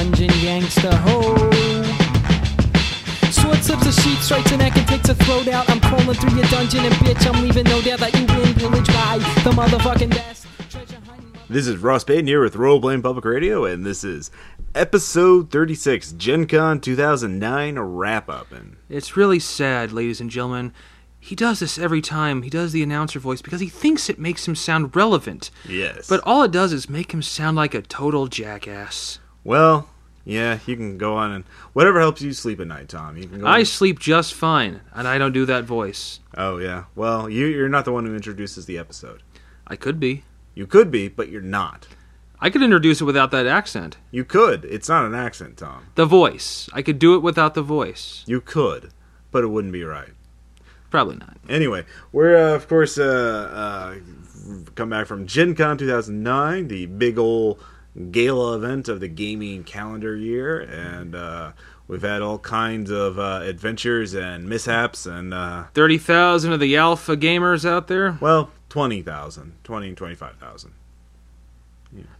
dungeon gangster ho. Sword slips a sheet, strikes a neck and takes a throat out. I'm crawling through your dungeon and bitch, I'm leaving no doubt that you win pillage by the motherfucking desk. Treasure hiding This is Ross Payton here with Role Playing Public Radio, and this is episode 36, Gen Con 2009 wrap up. And It's really sad, ladies and gentlemen. He does this every time. He does the announcer voice because he thinks it makes him sound relevant. yes. But all it does is make him sound like a total jackass. Well, yeah, you can go on and whatever helps you sleep at night, Tom. You can go I on- sleep just fine, and I don't do that voice. Oh, yeah. Well, you, you're not the one who introduces the episode. I could be. You could be, but you're not. I could introduce it without that accent. You could. It's not an accent, Tom. The voice. I could do it without the voice. You could, but it wouldn't be right. Probably not. Anyway, we're uh, of course uh, uh, come back from Gen Con 2009, the big ol' gala event of the gaming calendar year, and uh, we've had all kinds of uh, adventures and mishaps, and uh, 30,000 of the alpha gamers out there. well, 20,000, 20, 25,000.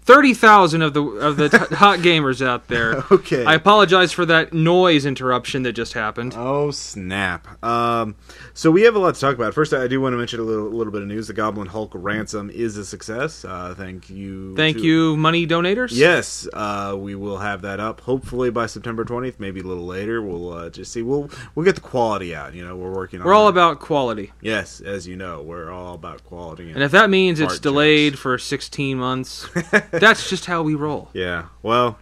30,000 of the of the t- hot gamers out there. Okay. I apologize for that noise interruption that just happened. Oh snap! Um, so we have a lot to talk about. First, I do want to mention a little, little bit of news. The Goblin Hulk ransom is a success. Uh, thank you. Thank to- you, money donators. Yes, uh, we will have that up hopefully by September twentieth, maybe a little later. We'll uh, just see. We'll we'll get the quality out. You know, we're working. on We're all that. about quality. Yes, as you know, we're all about quality. And if that means it's delayed jokes. for 16 months, that's just how we roll. yeah, well,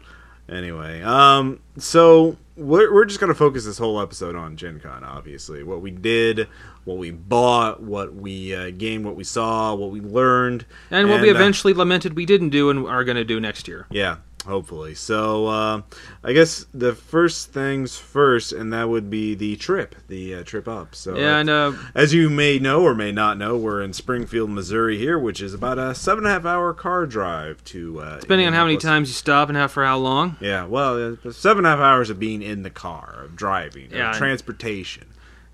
anyway, um, so we're we're just gonna focus this whole episode on Gen Con. Obviously, what we did, what we bought, what we uh, gained, what we saw, what we learned, And what we uh, eventually lamented we didn't do and are going to do next year. Yeah, hopefully. So uh, I guess the first things first, and that would be the trip, the uh, trip up. So yeah, And uh, as you may know or may not know, we're in Springfield, Missouri here, which is about a seven and a half hour car drive to. Uh, depending on how many times you stop and how for how long. Yeah, well, uh, seven and a half hours of being in the car, of driving, Yeah, of transportation.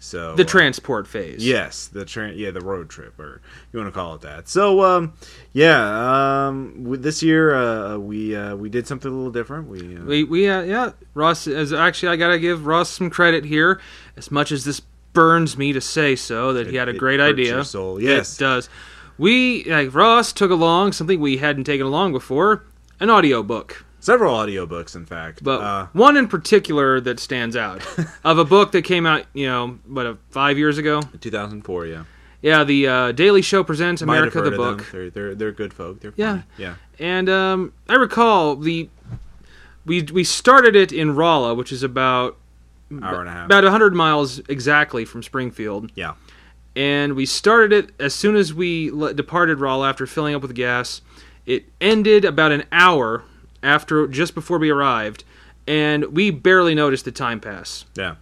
So The uh, transport phase. Yes, the tra- yeah the road trip, or you want to call it that. So um, yeah, um, this year uh, we uh, we did something a little different. We, uh, We we uh, yeah Ross as actually I gotta give Ross some credit here as much as this burns me to say so that he had a it great idea. soul. Yes. it does. We like Ross took along something we hadn't taken along before an audiobook. Several audiobooks, in fact. But uh, one in particular that stands out of a book that came out, you know, what, uh, five years ago? 2004, yeah. Yeah, the uh, Daily Show presents Might America the book. They're, they're they're good folk. They're Yeah. funny. yeah. And um, I recall the we we started it in Rolla, which is about Hour and a half. about 100 miles exactly from Springfield. yeah. And we started it as soon as we le- departed Rolla after filling up with gas. It ended about an hour after just before we arrived, and we barely noticed the time pass. Yeah.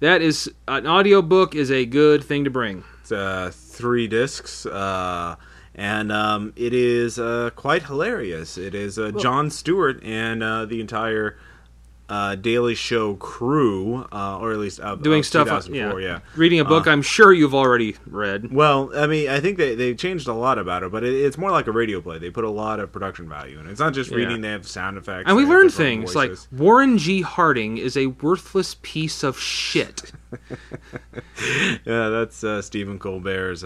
That is an audiobook is a good thing to bring. It's uh, three discs, uh, and um, it is uh, quite hilarious. It is uh, Jon Stewart and uh, the entire uh, Daily Show crew, uh, or at least uh, Doing of stuff 2004, yeah. yeah. Reading a book Uh, I'm sure you've already read. Well, I mean, I think they they changed a lot about it, but it, it's more like a radio play. They put a lot of production value in it. It's not just Yeah. reading; they have sound effects, And we learned things voices. like Warren G. Harding is a worthless piece of shit. yeah, that's uh, Stephen Colbert's.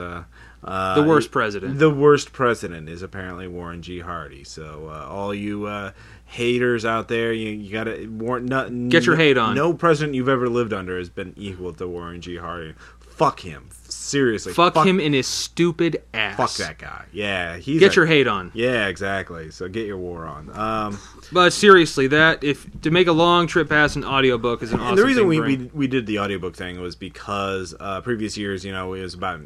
Uh, The worst president. The worst president is apparently Warren G. Harding. So uh, all you uh, haters out there, you, you gotta Warren. Not, Get your no, hate on. No president you've ever lived under has been equal to Warren G. Harding. Fuck him. Seriously. fuck, him in his stupid ass. Fuck that guy. Yeah, he's Get a- your hate on. Yeah, exactly. So get your war on. Um, But seriously, that if to make a long trip past an audiobook is an awesome and the reason we, we we did the audiobook thing was because uh, previous years, you know, it was about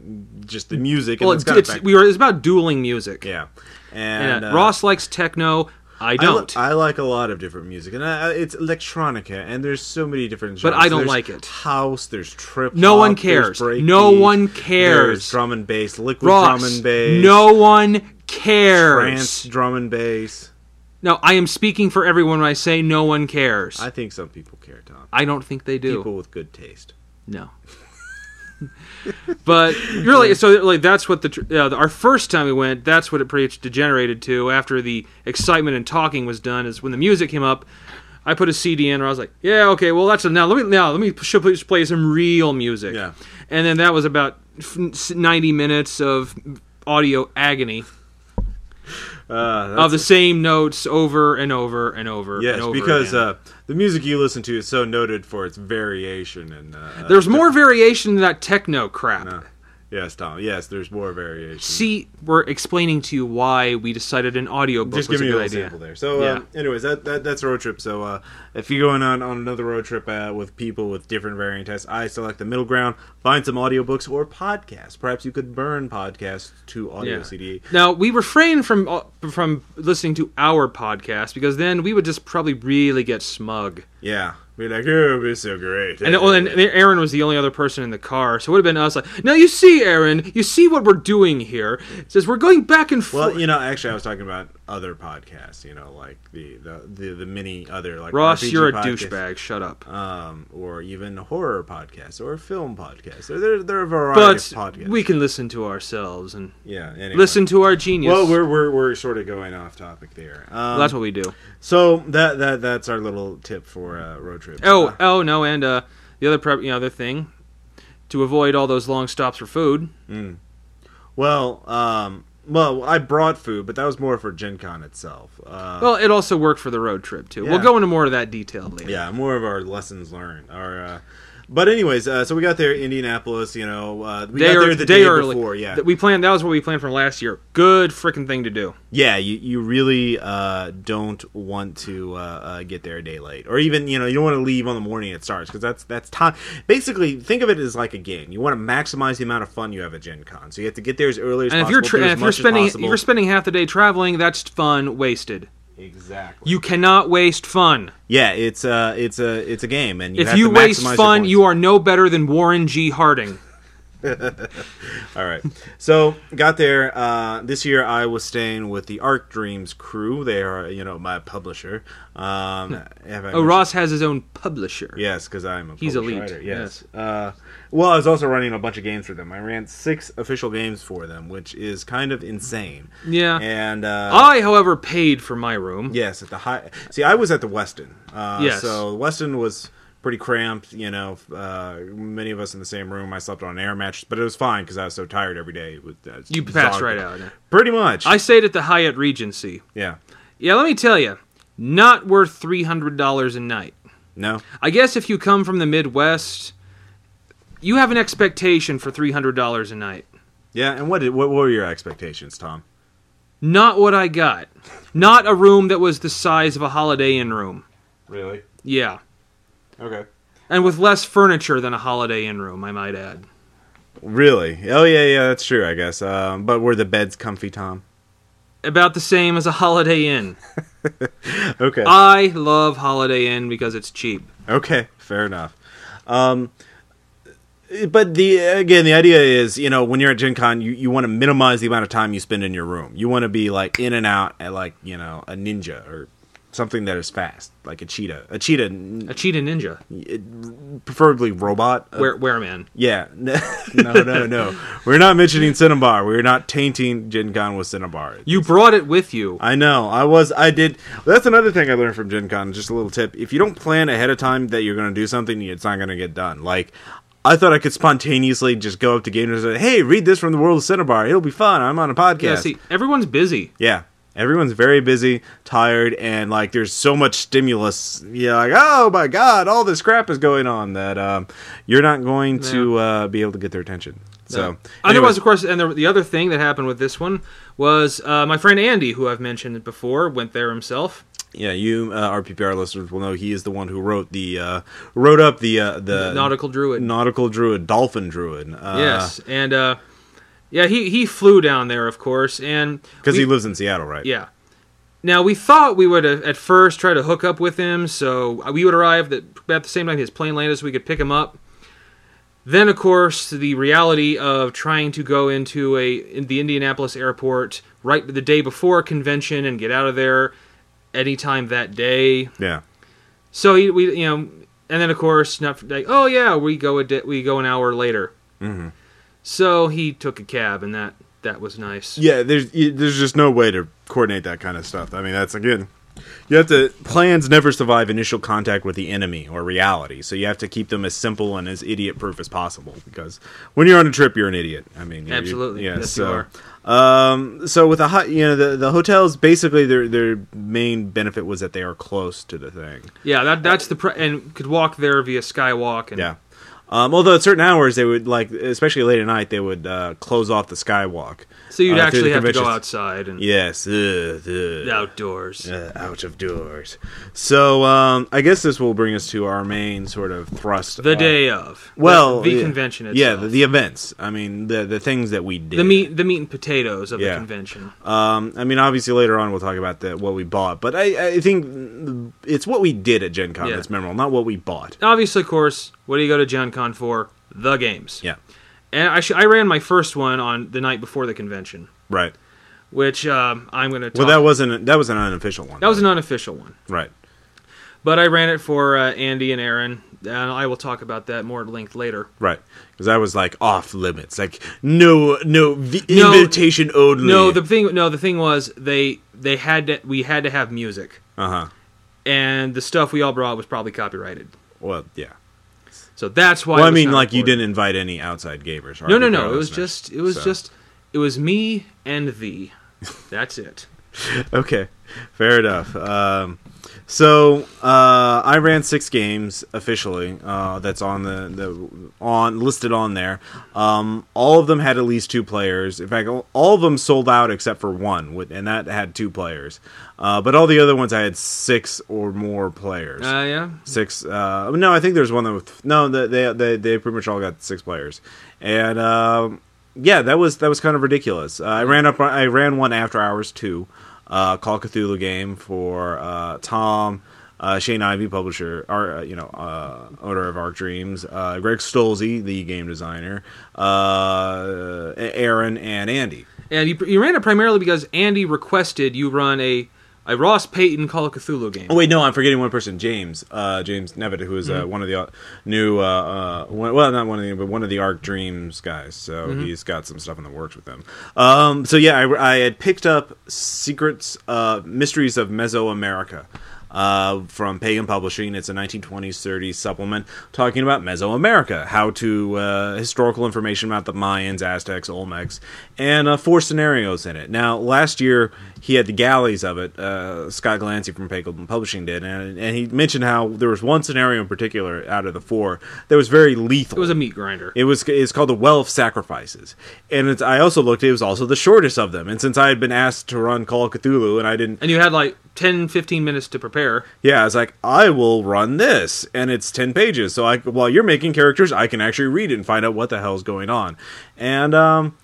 just the music. well, and it's, it's, we were it's about dueling music. yeah, And, and uh, Ross likes techno. I I, don't. I like a lot of different music, and uh, it's electronica, and there's so many different. genres. But. I don't There's like it. House, there's trip. No one cares. No one cares. There's drum and bass, liquid Ross, drum and bass. no one cares. trance drum and bass. No, I am speaking for everyone when I say no one cares. I think some people care, Tom. I don't think they do. People with good taste. No. But really, so like that's what the uh, our first time we went. That's what it pretty much degenerated to. After the excitement and talking was done, is when the music came up. I put a CD in, and I was like, "Yeah, okay, well that's now let me now let me just play some real music." Yeah. and then that was about ninety minutes of audio agony Uh, of the same notes over and over and over. yes, and over because uh, the music you listen to is so noted for its variation and uh, there's more variation than that techno crap. Uh, yes, Tom. Yes, there's more variation. See, we're explaining to you why we decided an audiobook just was give a good idea. sample there. So, Yeah. um, anyways, that, that that's a road trip. So, uh, if you're going on on another road trip uh, with people with different varying tastes, I select the middle ground. Find some audiobooks or podcasts. Perhaps you could burn podcasts to audio Yeah. CD. Now we refrain from uh, from listening to our podcast because then we would just probably really get smug. Yeah, be like, oh, it's so great. And, well, and Aaron was the only other person in the car, so it would have been us like, "Now you see, Aaron, you see what we're doing here." It says we're going back and forth. well, you know, actually, I was talking about other podcasts. You know, like the the the, the many other like Ross, RPG you're a douchebag. Shut up. Um, or even horror podcasts or film podcasts. There, there, there are a variety But of podcasts. we can listen to ourselves and yeah, anyway. listen to our genius. Well, we're, we're we're sort of going off topic there. Um, Well, that's what we do. So that that that's our little tip for uh, road trip. Oh, Uh, oh no, and uh, the other prep, you know, other thing to avoid all those long stops for food. well, um, well, I brought food, but that was more for Gen Con itself. Uh, Well, it also worked for the road trip too. Yeah. We'll go into more of that detail later. yeah, more of our lessons learned. Our, uh, but anyways, uh, so we got there Indianapolis. You know, uh, we day, got there the day day early. before. Yeah, we planned. That was what we planned from last year. Good freaking thing to do. yeah. You you really uh, don't want to uh, uh, get there a day late, or even you know you don't want to leave on the morning it starts because that's that's time. Basically, think of it as like a game. You want to maximize the amount of fun you have at Gen Con, so you have to get there as early as possible. And if you're tra- as if you're spending if you're spending half the day traveling, that's fun wasted. Exactly. You cannot waste fun. Yeah, it's a it's a it's a game, and you if have you to waste maximize fun, you are no better than Warren G. Harding. All right. So got there. Uh, this year, I was staying with the Arc Dreams crew. They are, you know, my publisher. Um, have Oh, Ross has his own publisher. Yes, because I'm a He's published elite, writer, Yes. Uh, well, I was also running a bunch of games for them. I ran six official games for them, which is kind of insane. Yeah. And uh, I, however, paid for my room. Yes, at the high. See, I was at the Westin. Uh, Yes. So the Westin was pretty cramped. You know, uh, many of us in the same room. I slept on an air mattress, but it was fine because I was so tired every day. It was, uh, You passed right out. Pretty much. I stayed at the Hyatt Regency. yeah. Yeah, let me tell you, not worth three hundred dollars a night. No. I guess if you come from the Midwest, you have an expectation for three hundred dollars a night. Yeah. And what did what were your expectations, Tom? Not what I got. Not a room that was the size of a Holiday Inn room. Really? Yeah. Okay. And with less furniture than a Holiday Inn room, I might add. Really? Oh yeah, yeah. That's true. I guess. Um, but were the beds comfy, Tom? About the same as a Holiday Inn. Okay. I love Holiday Inn because it's cheap. Okay, fair enough. Um, but the again, the idea is, you know, when you're at Gen Con, you, you want to minimize the amount of time you spend in your room. You want to be like in and out at like you know a ninja or something that is fast, like a cheetah. A cheetah, A cheetah ninja. preferably robot. Uh, Where, where man? yeah, no, no, no. We're not mentioning Cinnabar. We're not tainting Gen Con with Cinnabar. You brought it with you. I know. I was. I did. That's another thing I learned from Gen Con. Just a little tip: if you don't plan ahead of time that you're going to do something, it's not going to get done. Like. I thought I could spontaneously just go up to gamers and say, "Hey, read this from the world of Cinnabar. It'll be fun. I'm on a podcast." Yeah, see, everyone's busy. Yeah. Everyone's very busy, tired, and like there's so much stimulus. You're like, oh my god, all this crap is going on that um, you're not going to uh, be able to get their attention. So, No. Otherwise, of course, and the, the other thing that happened with this one was uh, my friend Andy, who I've mentioned before, went there himself. Yeah, you uh, RPPR listeners will know he is the one who wrote the uh, wrote up the uh, the Nautical Druid. nautical druid, dolphin druid. Uh, yes, and uh, yeah, he he flew down there, of course, and because he lives in Seattle, right? Yeah. Now we thought we would uh, at first try to hook up with him, so we would arrive at about the same time his plane landed, so we could pick him up. Then, of course, the reality of trying to go into a in the Indianapolis airport right the day before a convention and get out of there anytime that day. yeah. So he, we, you know, and then of course, not like, oh yeah, we go a di- we go an hour later. Mhm. So he took a cab, and that that was nice. Yeah, there's there's just no way to coordinate that kind of stuff. I mean, that's again You have to plans never survive initial contact with the enemy or reality, so you have to keep them as simple and as idiot proof as possible. Because when you're on a trip, you're an idiot. I mean, you're- Absolutely. yeah. Yes, so, you um, so with the hot, you know, the the hotels basically their their main benefit was that they are close to the thing. Yeah, that that's the pre- and could walk there via Skywalk and Yeah. Um, although at certain hours they would like, especially late at night, they would uh, close off the skywalk. so you'd uh, actually have to go outside and Yes, ugh, ugh. outdoors. uh, out of doors. So um, I guess this will bring us to our main sort of thrust. The uh, day of well, the, the convention itself. Yeah, the, the events. I mean, the the things that we did. the meat the meat and potatoes of Yeah. the convention. Um, I mean, obviously later on we'll talk about the, what we bought, but I, I think it's what we did at Gen Con Yeah. that's memorable, not what we bought. Obviously, of course, what do you go to Gen Con for? The games. Yeah, And I, sh- I ran my first one on the night before the convention, right. which um, I'm going to. Well, that wasn't that was an unofficial one. that was an unofficial one, right. but I ran it for uh, Andy and Aaron, and I will talk about that more at length later. Right, because I was like off limits, like no, no, v- No. invitation only. No, the thing no the thing was they they had to we had to have music, uh huh. and the stuff we all brought was probably copyrighted. Well, yeah. So that's why. Well, I mean, like you didn't invite any outside gamers. No, no, no. It was just it was So- just it was me and thee. That's it. okay, fair enough. Um, so uh, I ran six games officially. Uh, that's on the, the on listed on there. Um, all of them had at least two players. In fact, all of them sold out except for one, and that had two players. Uh, but all the other ones I had six or more players. Uh, yeah. six. Uh, no, I think there's one that with no. They they they, they pretty much all got six players, and um, yeah, that was that was kind of ridiculous. Uh, I ran up. I ran one after hours too. Uh, Call Cthulhu game for uh, Tom. Uh, Shane Ivey, publisher, our, uh, you know, uh, owner of Arc Dreams, uh, Greg Stolze, the game designer, Aaron, and Andy. And you, you ran it primarily because Andy requested you run a a Ross Payton Call of Cthulhu game. Oh wait, no, I'm forgetting one person, James, uh, James Nevitt, who is uh, one of the uh, new, uh, uh, one, well, not one of the, but one of the Arc Dreams guys. So he's got some stuff in the works with them. Um, so yeah, I, I had picked up Secrets, uh, Mysteries of Mesoamerica. Uh, from Pagan Publishing, it's a 1920s 30s supplement talking about Mesoamerica, how to uh, historical information about the Mayans, Aztecs, Olmecs, and uh, four scenarios in it. Now, last year he had the galleys of it. Uh, Scott Glancy from Pagan Publishing did, and, and he mentioned how there was one scenario in particular out of the four that was very lethal. It was a meat grinder. It was it's called the Well of Sacrifices, and it's, I also looked. It was also the shortest of them. And since I had been asked to run Call of Cthulhu, and I didn't, and you had like 10, 15 minutes to prepare. yeah, I was like, I will run this, and it's ten pages. So I, while you're making characters, I can actually read it and find out what the hell's going on. And um,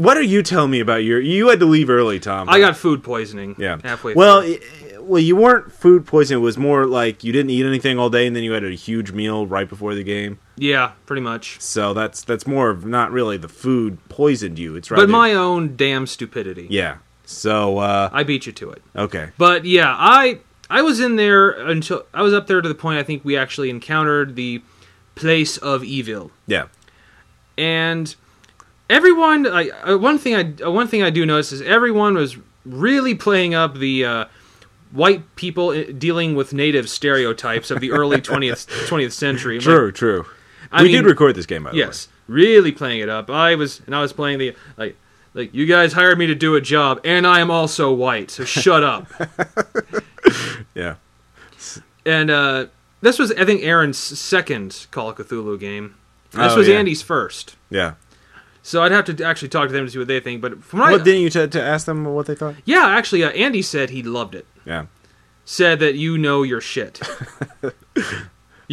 what are you telling me about your? You had to leave early, Tom. I got food poisoning. yeah. halfway. Well, through. well, you weren't food poisoning. It was more like you didn't eat anything all day, and then you had a huge meal right before the game. yeah, pretty much. So that's that's more of not really the food poisoned you. It's rather But my own damn stupidity. yeah. So uh, I beat you to it. okay, But yeah, I I was in there until I was up there to the point I think we actually encountered the place of evil. yeah, and everyone I, uh, one thing I uh, one thing I do notice is everyone was really playing up the uh, white people dealing with native stereotypes of the early 20th 20th century. Like, true, true. I we mean- did record this game, by the yes, really playing it up. I was and I was playing the like like you guys hired me to do a job and I am also white, so shut up. Yeah, And uh, this was I think Aaron's second Call of Cthulhu game. This Oh, was yeah. Andy's first. yeah. So I'd have to actually talk to them to see what they think. But from what, I, What didn't you t- to ask them what they thought? Yeah, actually, uh, Andy said he loved it. Yeah, Said that you know your shit. you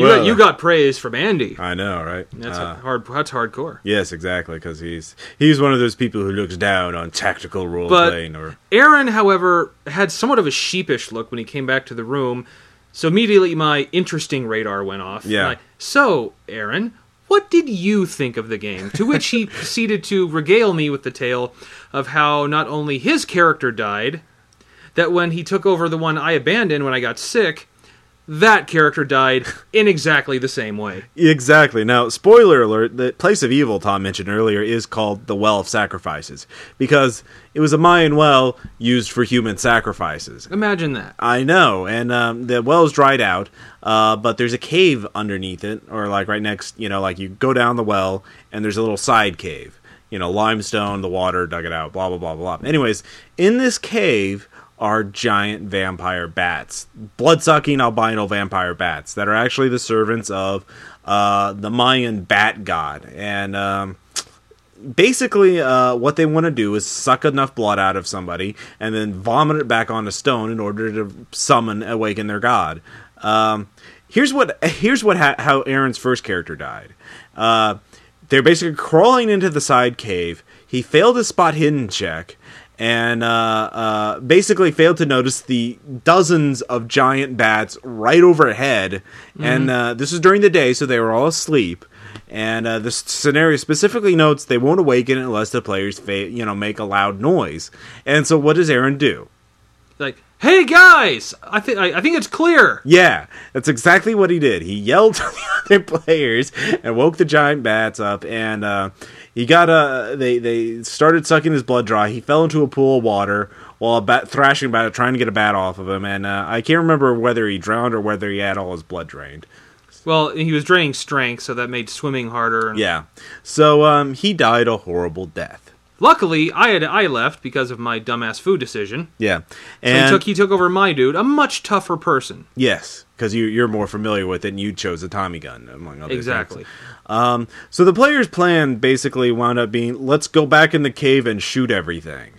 Well, got you got praise from Andy. I know, right? That's Uh, hard. That's hardcore. yes, exactly, because he's he's one of those people who looks down on tactical role But- playing. Or Aaron, however, had somewhat of a sheepish look when he came back to the room. So immediately my interesting radar went off. Yeah. Like, so, Aaron, what did you think of the game? To which he proceeded to regale me with the tale of how not only his character died, that when he took over the one I abandoned when I got sick, that character died in exactly the same way. Exactly. Now, spoiler alert: the place of evil Tom mentioned earlier is called the Well of Sacrifices because it was a Mayan well used for human sacrifices. Imagine that. I know, and um, the well's dried out, uh, but there's a cave underneath it, or like right next. You know, like you go down the well, and there's a little side cave. You know, limestone, the water dug it out. Blah blah blah blah. Anyways, in this cave are giant vampire bats, blood sucking albino vampire bats that are actually the servants of uh, the Mayan bat god. And um, basically, uh, what they want to do is suck enough blood out of somebody and then vomit it back on a stone in order to summon, awaken their god. Um, here's what here's what ha- how Aaron's first character died. Uh, they're basically crawling into the side cave. He failed his spot hidden check and uh, uh, basically failed to notice the dozens of giant bats right overhead. And uh, this was during the day, so they were all asleep. And uh, this scenario specifically notes they won't awaken unless the players, fa- you know, make a loud noise. And so, what does Aaron do? Like, hey guys, I think I, I think it's clear. Yeah, that's exactly what he did. He yelled to the other players and woke the giant bats up, and uh, he got a. They they started sucking his blood dry. He fell into a pool of water while a bat thrashing about it, trying to get a bat off of him. And uh, I can't remember whether he drowned or whether he had all his blood drained. Well, he was draining strength, so that made swimming harder. And Yeah, so um, he died a horrible death. Luckily, I had I left because of my dumbass food decision. Yeah, So and he took he took over my dude, a much tougher person. yes, because you you're more familiar with it, and you chose a Tommy gun among other Exactly. things. Um, so the player's plan basically wound up being let's go back in the cave and shoot everything.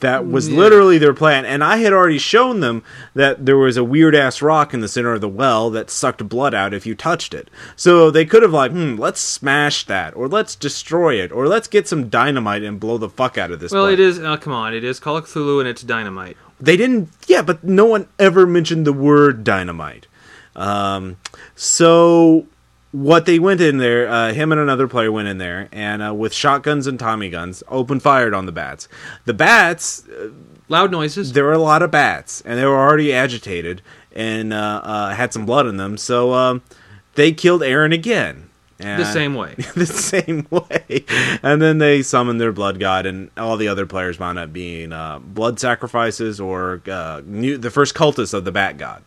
That was Yeah. literally their plan, and I had already shown them that there was a weird ass rock in the center of the well that sucked blood out if you touched it. So they could have like, hmm, let's smash that, or let's destroy it, or let's get some dynamite and blow the fuck out of this. Well, place. it is. Uh, come on, it is Call of Cthulhu and it's dynamite. They didn't. Yeah, but no one ever mentioned the word dynamite. Um, so what they went in there, uh, him and another player went in there, and uh, with shotguns and Tommy guns, open fired on the bats. The bats, Loud noises. there were a lot of bats, and they were already agitated and uh, uh, had some blood in them. So um, they killed Aaron again. And the same way. the same way. And then they summoned their blood god, and all the other players wound up being uh, blood sacrifices or uh, new, the first cultists of the bat god.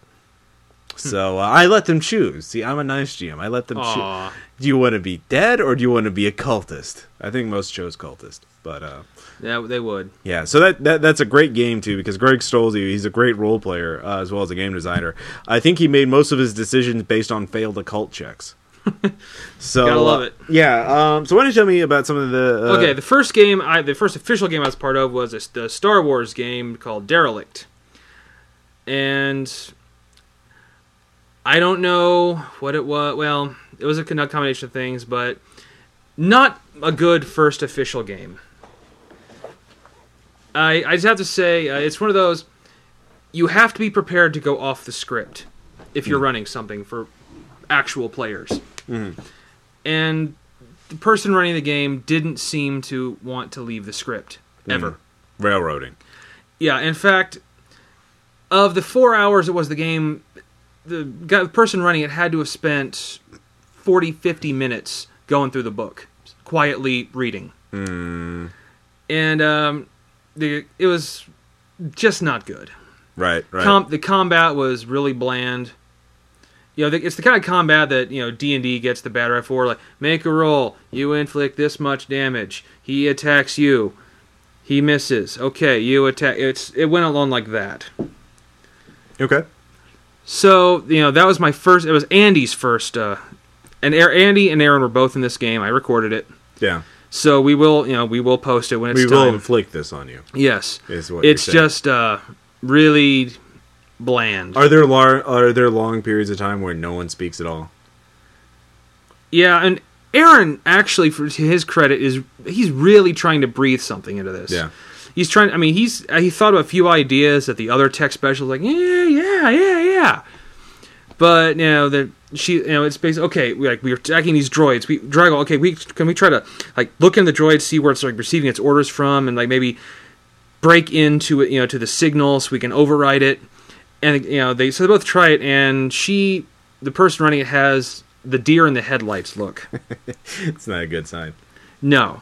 So uh, I let them choose. See, I'm a nice GM. I let them choose. Do you want to be dead or do you want to be a cultist? I think most chose cultist, but uh, Yeah, they would. yeah. So that, that that's a great game too because Greg Stolze, he's a great role player uh, as well as a game designer. I think he made most of his decisions based on failed occult checks. so Gotta love uh, it. yeah. Um, so why don't you tell me about some of the uh, Okay, the first game, I the first official game I was part of was a, the Star Wars game called Derelict, and I don't know what it was. Well, it was a combination of things, but not a good first official game. I I just have to say uh, it's one of those you have to be prepared to go off the script if you're mm. running something for actual players. Mm. And the person running the game didn't seem to want to leave the script mm. ever. railroading. Yeah, in fact, of the four hours it was the game, the guy, the person running it had to have spent 40, 50 minutes going through the book, quietly reading. And um, the it was just not good. Right, right. Com- the combat was really bland. You know, the, it's the kind of combat that you know D and D gets the bad rap for. Like, make a roll, you inflict this much damage. He attacks you, he misses. Okay, you attack. It's it went along like that. okay. So you know that was my first. It was Andy's first. Uh, and Andy and Aaron were both in this game. I recorded it, Yeah. so we will you know we will post it when it's We will inflict this on you. yes, Is what it's just uh, really bland. Are there lar- are there long periods of time where no one speaks at all? Yeah, and Aaron actually, for to his credit, is he's really trying to breathe something into this. Yeah. He's trying. I mean, he's he thought of a few ideas that the other tech specials like, yeah, yeah, yeah, yeah. But you know that she, you know, it's basically okay. We like we're attacking these droids. We Drago. Okay, we can we try to like look in the droid, see where it's like receiving its orders from, and like maybe break into it, you know, to the signal so we can override it. and you know they so they both try it, and she, the person running it, has the deer in the headlights look. It's not a good sign. No.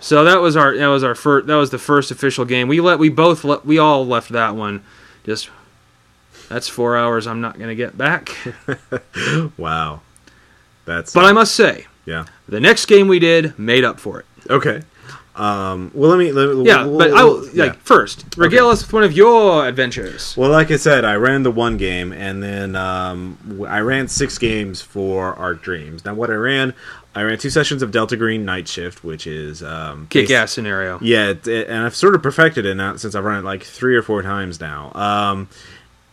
So that was our that was our first that was the first official game. We let we both let, we all left that one just that's 4 hours I'm not going to get back. Wow, that's but I must say, yeah. the next game we did made up for it. Okay. Um, well, let me. Let, Yeah, we'll- but I will yeah. like first regale us with one of your adventures. Well, like I said, I ran the one game, and then um, I ran six games for Arc Dreams. Now, what I ran, I ran two sessions of Delta Green Night Shift, which is um, kick ass scenario. Yeah, it, it- and I've sort of perfected it now since I've run it like three or four times now. Um,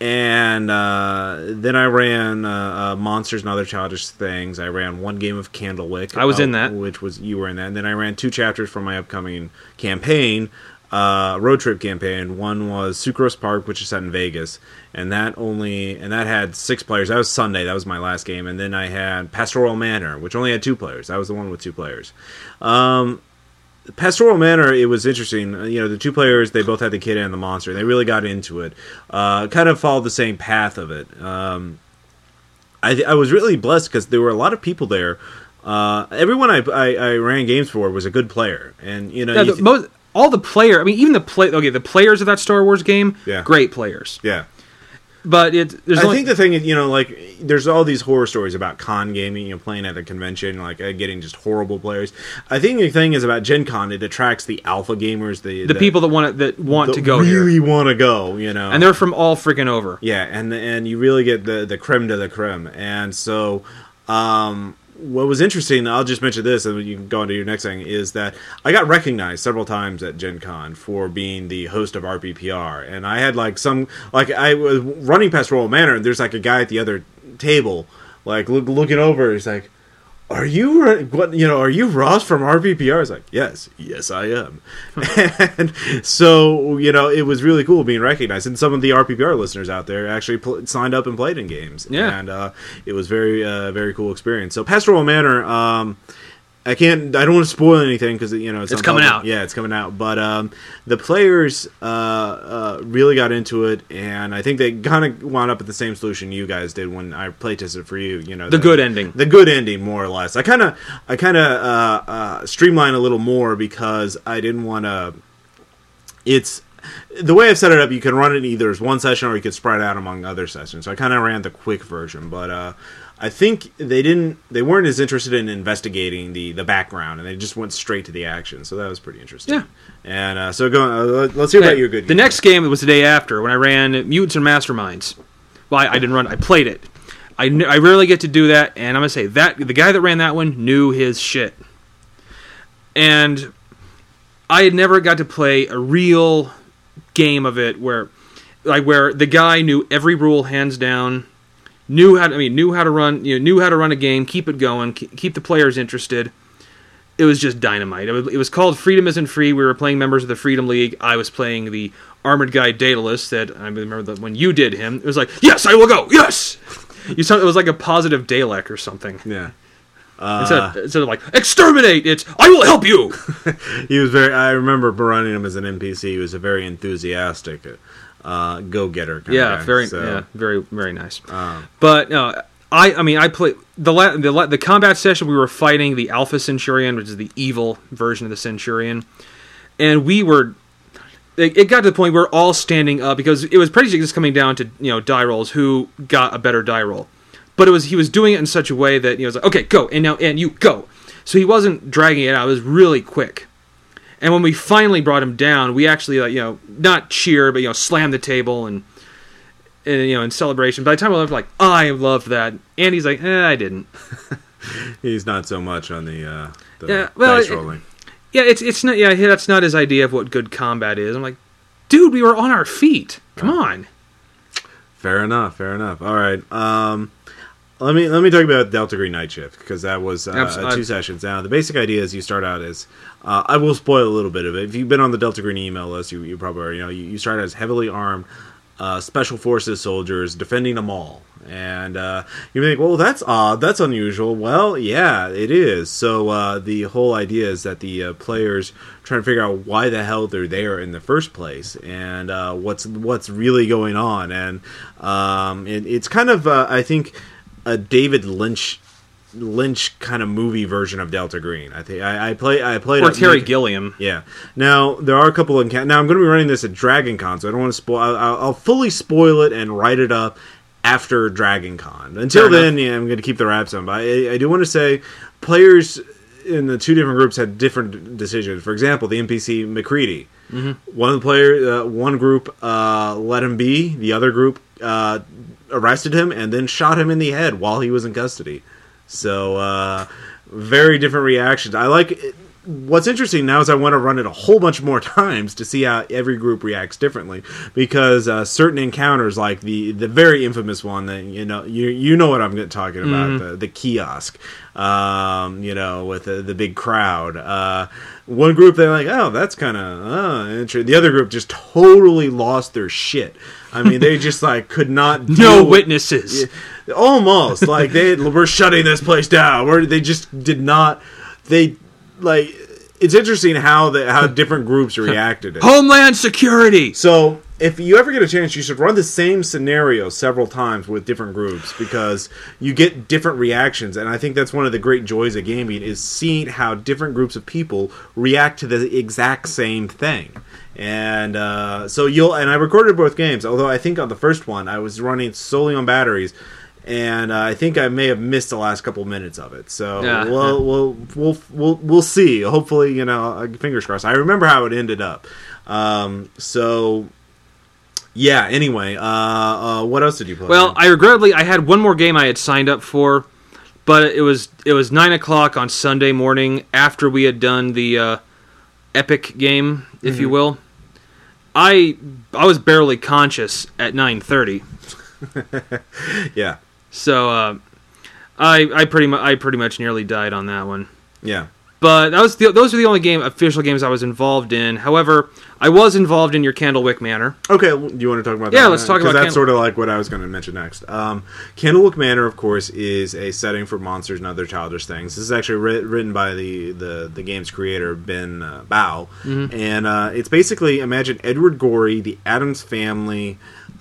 and uh, then I ran uh, uh, Monsters and Other Childish Things. I ran one game of Candlewick. I was uh, in that. which was you were in that. And then I ran two chapters for my upcoming campaign, uh, road trip campaign. One was Sucrose Park, which is set in Vegas, and that only and that had six players. That was Sunday. That was my last game. And then I had Pastoral Manor, which only had two players. That was the one with two players. Um, Pastoral Manor, it was interesting. You know, the two players, they both had the kid and the monster. They really got into it. Uh, kind of followed the same path of it. Um, I, I was really blessed because there were a lot of people there. Uh, everyone I, I, I ran games for was a good player, and you know, Yeah, you th- most, all the player. I mean, even the play. Okay, the players of that Star Wars game, Yeah. great players. yeah. But it there's I only, think the thing is, you know, like there's all these horror stories about con gaming, you know, playing at the convention, like uh, getting just horrible players. I think the thing is about Gen Con, it attracts the alpha gamers, the the people that want that want to go really want to go, you know, and they're from all freaking over. Yeah, and and you really get the the creme de la creme. And so, um, what was interesting, I'll just mention this, and you can go on to your next thing, is that I got recognized several times at Gen Con for being the host of RPPR, and I had like some like I was running Pastoral Manor, and there's like a guy at the other table, like look, looking over, he's like. Are you what you know? Are you Ross from RPPR? I was like, yes, yes, I am. and so you know, it was really cool being recognized, and some of the RPPR listeners out there actually pl- signed up and played in games. Yeah. and uh, it was very, uh, very cool experience. So Pastoral Manor, um, I can't, I don't want to spoil anything because you know it's, It's coming out. Yeah, it's coming out. But um, the players uh, uh, really got into it, and I think they kind of wound up at the same solution you guys did when I play tested for you. You know, The good ending. the good ending, more or less. I kind of, I kind of uh, uh, streamline a little more because I didn't want to. It's the way I've set it up. You can run it either as one session or you could spread out among other sessions. So I kind of ran the quick version, but uh, I think they didn't. They weren't as interested in investigating the the background, and they just went straight to the action. So that was pretty interesting. Yeah. And uh, so go. Uh, let's hear about your good. The game. next game was the day after when I ran Mutants and Masterminds. Well, I, I didn't run. I played it. I, kn- I rarely get to do that, and I'm gonna say that the guy that ran that one knew his shit. And I had never got to play a real game of it where, like, where the guy knew every rule hands down, knew how to, I mean, knew how to run, you know, knew how to run a game, keep it going, keep the players interested. It was just dynamite. It was, it was called Freedom Isn't Free. We were playing members of the Freedom League. I was playing the Armored Guy Daedalus. That I remember that when you did him, it was like, yes, I will go. Yes. You saw it was like a positive Dalek or something. Yeah. Instead of, instead of like exterminate, it's I will help you. He was very. I remember running him as an NPC. He was a very enthusiastic uh, uh, go-getter. Yeah, of guy. very So, yeah, very very nice. um, But no, I I mean I played the la- the la- the combat session. We were fighting the Alpha Centurion, which is the evil version of the Centurion, and we were. It it got to the point where we're all standing up because it was pretty just coming down to you know die rolls who got a better die roll, but it was he was doing it in such a way that he was like okay go and now and you go, so he wasn't dragging it out. It was really quick. And when we finally brought him down, we actually like you know not cheer but you know slam the table and and, you know, in celebration. By the time I left, like, I loved that. Andy's like, eh, I didn't. he's not so much on the, uh, the Yeah, well, dice it- rolling. Yeah, it's it's not. Yeah, that's not his idea of what good combat is. I'm like, dude, we were on our feet. Come on. Fair enough. Fair enough. All right. Um, let me let me talk about Delta Green Night Shift because that was uh, two sessions. Now the basic idea is you start out as uh, I will spoil a little bit of it. If you've been on the Delta Green email list, you, you probably you know you, you start as heavily armed uh, special forces soldiers defending a mall. And uh, you think, well, that's odd, that's unusual. Well, yeah, it is. So uh, the whole idea is that the uh, players trying to figure out why the hell they're there in the first place and uh, what's what's really going on. And um, it, it's kind of, uh, I think, a David Lynch Lynch kind of movie version of Delta Green. I think I, I play I played Or Terry Gilliam. yeah. Now there are a couple of now I'm going to be running this at Dragon Con, so I don't want to spoil. I'll, I'll- fully spoil it and write it up after Dragon Con. Until Fair then, yeah, I'm going to keep the wraps on. But I, I do want to say players in the two different groups had different decisions. For example, the NPC McCready. One of the player, uh, one group uh, let him be. The other group uh, arrested him and then shot him in the head while he was in custody. So uh, very different reactions. I like. It. What's interesting now is I want to run it a whole bunch more times to see how every group reacts differently because uh, certain encounters, like the the very infamous one that you know you you know what I'm talking about the the kiosk, um, you know with the, the big crowd. Uh, one group they're like, oh, that's kind of uh, interesting. The other group just totally lost their shit. I mean, they just like could not No witnesses. Almost like they we're shutting this place down. Where they just did not. They like. It's interesting how the how different groups reacted. Homeland Security. So if you ever get a chance, you should run the same scenario several times with different groups because you get different reactions, and I think that's one of the great joys of gaming is seeing how different groups of people react to the exact same thing. And uh, so you'll and I recorded both games, although I think on the first one I was running solely on batteries. And uh, I think I may have missed the last couple minutes of it, so Yeah. we'll, we'll we'll we'll we'll see. Hopefully, you know, uh, fingers crossed. I remember how it ended up. Um, so yeah. Anyway, uh, uh, what else did you play? Well, I regrettably I had one more game I had signed up for, but it was it was nine o'clock on Sunday morning after we had done the uh, epic game, if you will. I I was barely conscious at nine thirty, yeah, so uh, I I pretty much I pretty much nearly died on that one. yeah. But that was the, those are the only game official games I was involved in. However, I was involved in your Candlewick Manor. Okay, well, do you want to talk about that? Yeah, let's talk 'Cause about because that's Candle- sort of like what I was going to mention next. Um, Candlewick Manor, of course, is a setting for monsters and other childish things. This is actually writ- written by the, the, the game's creator, Ben uh, Baugh. Mm-hmm. And uh, it's basically imagine Edward Gorey, the Addams family,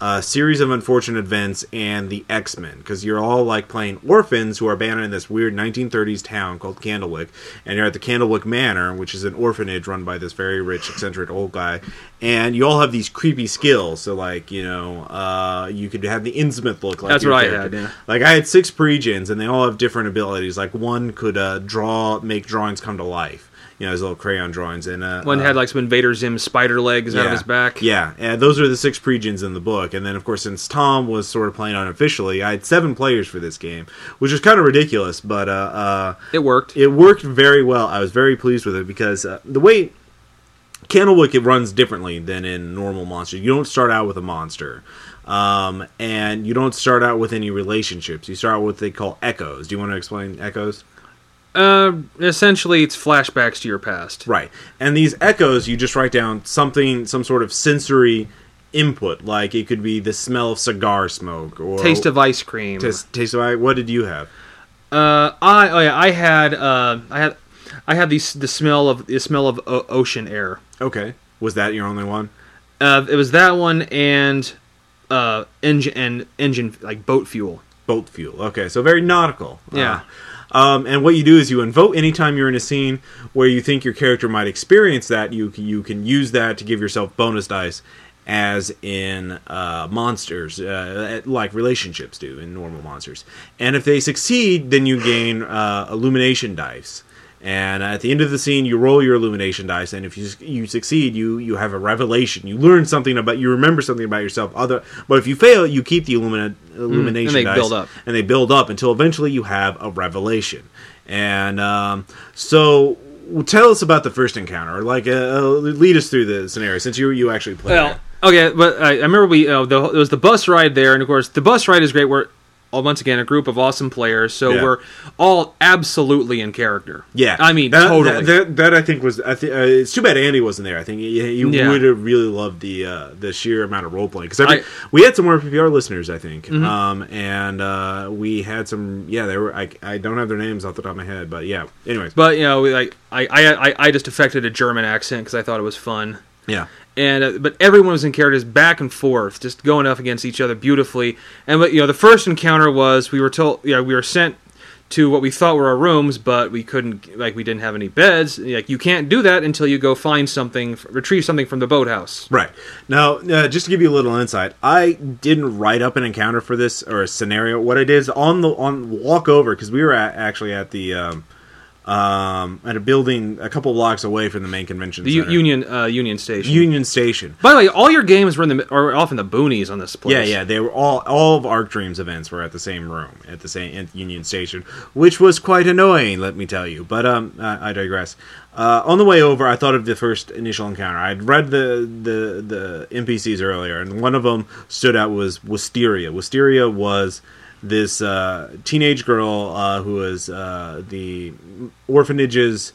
a series of unfortunate events, and the X Men. Because you're all like playing orphans who are abandoned in this weird 1930s town called Candlewick. And you're at the Candlewick Manor, which is an orphanage run by this very rich, eccentric old guy. And you all have these creepy skills. So, like, you know, uh, you could have the Innsmouth look like That's I had, yeah. Like I had six pregens, and they all have different abilities. Like one could uh, draw, make drawings come to life. You know, his little crayon drawings, and uh, One uh, had like some Invader Zim spider legs out of his back. Yeah, and those are the six pregens in the book. And then, of course, since Tom was sort of playing unofficially, I had seven players for this game, which was kind of ridiculous, but uh, uh, It worked. it worked very well. I was very pleased with it because uh, the way Candlewick it runs differently than in normal monsters. You don't start out with a monster. Um, and you don't start out with any relationships. You start out with what they call echoes. Do you want to explain echoes? Uh, essentially, it's flashbacks to your past. Right. And these echoes, you just write down something, some sort of sensory input. Like it could be the smell of cigar smoke or Taste of ice cream. taste, taste of ice. What did you have? Uh, I oh yeah, I had uh, I had I had the the smell of the smell of o- ocean air. Okay. Was that your only one? Uh, it was that one and uh engine and engine like boat fuel. boat fuel. Okay, so very nautical. Yeah. Uh, um, and what you do is you invoke anytime you're in a scene where you think your character might experience that. You you can use that to give yourself bonus dice, as in uh, monsters, uh, like relationships do in normal monsters. And if they succeed, then you gain uh, illumination dice. And at the end of the scene, you roll your illumination dice, and if you you succeed, you you have a revelation. You learn something about, you remember something about yourself. Other, but if you fail, you keep the illumina, illumination they dice, build up. and they build up until eventually you have a revelation. And um, so, tell us about the first encounter. Like, uh, uh, lead us through the scenario since you you actually played. Well, okay, but I, I remember we uh, the, it was the bus ride there, and of course the bus ride is great. Where once again a group of awesome players. So Yeah. we're all absolutely in character. Yeah, I mean that, totally. That, that, that I think was. I think uh, it's too bad Andy wasn't there. I think you, Yeah. would have really loved the uh, the sheer amount of role playing because I- we had some more PPR listeners, I think, Mm-hmm. um, and uh, we had some. Yeah, they were. I, I don't have their names off the top of my head, but yeah. Anyways, but you know, we, like I, I I I just affected a German accent because I thought it was fun. yeah, and uh, but everyone was in characters back and forth, just going up against each other beautifully. And but you know, the first encounter was we were told, yeah, we were sent to what we thought were our rooms, but we couldn't, like, we didn't have any beds. Like, you can't do that until you go find something, retrieve something from the boathouse. Right. Now, uh, just to give you a little insight, I didn't write up an encounter for this or a scenario. What I did is on the on walk over because we were at, actually at the um, um, at a building a couple blocks away from the main convention The U-. Union uh, Union Station. Union Station. By the way, all your games were in the are off in the boonies on this place. Yeah, yeah, they were all all of Arc Dream's events were at the same room at the same at Union Station, which was quite annoying, let me tell you. But um, I, I digress. Uh, on the way over, I thought of the first initial encounter. I'd read the the the NPCs earlier, and one of them stood out was Wisteria. Wisteria was this uh, teenage girl uh, who was uh, the orphanage's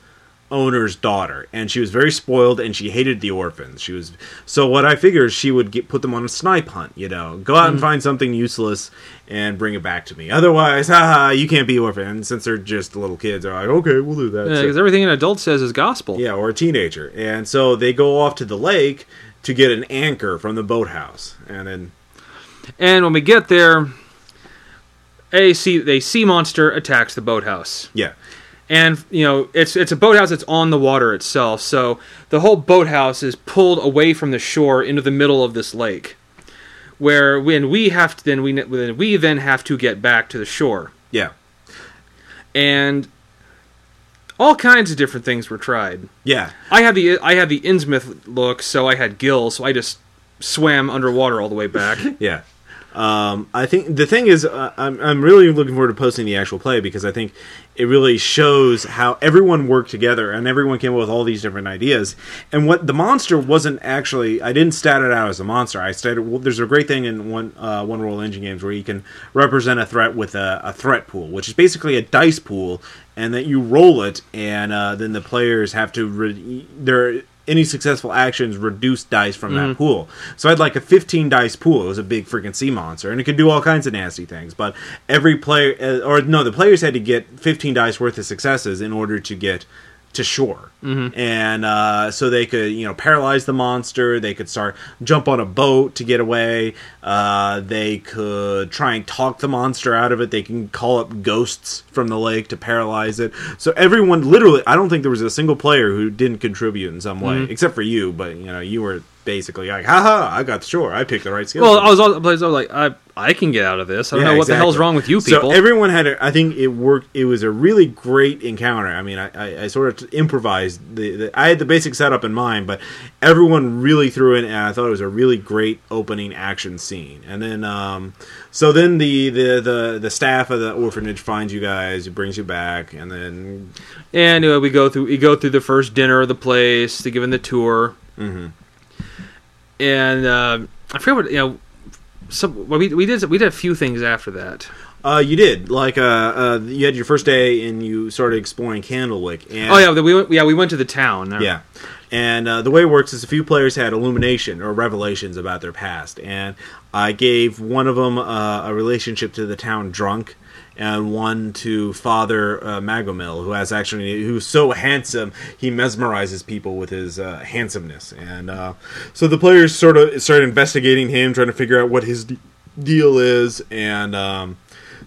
owner's daughter. And she was very spoiled and she hated the orphans. She was so what i figured she would get put them on a snipe hunt you know. Go out and find something useless and bring it back to me. Otherwise haha you can't be orphan and since they're just little kids. They're like okay we'll do that. So- because everything an adult says is gospel. yeah or a teenager. And so they go off to the lake to get an anchor from the boathouse. And then And when we get there, a sea a sea monster attacks the boathouse. yeah. And you know it's it's a boathouse that's on the water itself so the whole boathouse is pulled away from the shore into the middle of this lake where when we have to then we then we then have to get back to the shore. Yeah. And all kinds of different things were tried. Yeah. I had the i had the innsmouth look so i had gills so i just swam underwater all the way back. Yeah. Um, I think the thing is, uh, I'm, I'm really looking forward to posting the actual play because I think it really shows how everyone worked together and everyone came up with all these different ideas. And what the monster wasn't actually, I didn't stat it out as a monster. I stated, well, there's a great thing in one uh, one roll engine games where you can represent a threat with a, a threat pool, which is basically a dice pool, and that you roll it, and uh, then the players have to re- their any successful actions reduce dice from that pool. So I had like a 15 dice pool. It was a big freaking sea monster, and it could do all kinds of nasty things. But every player, uh, or no, the players had to get 15 dice worth of successes in order to get to shore, and uh, so they could you know paralyze the monster. They could start jump on a boat to get away. Uh, they could try and talk the monster out of it. They can call up ghosts from the lake to paralyze it. So everyone, literally, I don't think there was a single player who didn't contribute in some way, except for you. But you know, you were basically like, "Haha, I got the shore. I picked the right skill." well i was all the place. I was like i i can get out of this i don't Yeah, know what the hell's wrong with you people So everyone had, a, I think it worked. It was a really great encounter. I mean, I, I, I sort of improvised. The, the I had the basic setup in mind, but everyone really threw in, and I thought it was a really great opening action scene. And then, um, so then the, the the the staff of the orphanage finds you guys, brings you back, and then and uh, we go through we go through the first dinner of the place to give him the tour Mhm. And uh, i forget what you know some well, we, we did we did a few things after that uh, you did like uh, uh, you had your first day, and you started exploring Candlewick. And oh yeah we went yeah we went to the town Yeah. And uh, the way it works is a few players had illumination or revelations about their past. And I gave one of them uh, a relationship to the town drunk and one to Father uh, Magomil, who has actually, who's so handsome, he mesmerizes people with his uh, handsomeness. And uh, so the players sort of started investigating him, trying to figure out what his de- deal is. And um,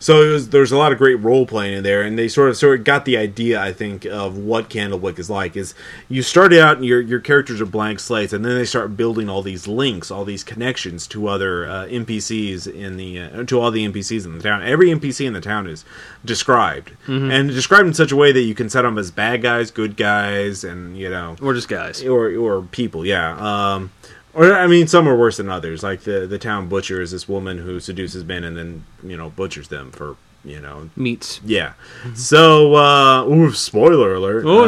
so it was, there's a lot of great role playing in there, and they sort of sort of got the idea, I think, of what Candlewick is like. Is you start out and your your characters are blank slates, and then they start building all these links, all these connections to other uh, NPCs in the uh, to all the NPCs in the town. Every NPC in the town is described, and described in such a way that you can set them as bad guys, good guys, and you know we're just guys or or people, yeah. Um, or I mean, some are worse than others. Like the the town butcher is this woman who seduces men and then you know butchers them for you know meats yeah. So uh, ooh, spoiler alert. oh Uh,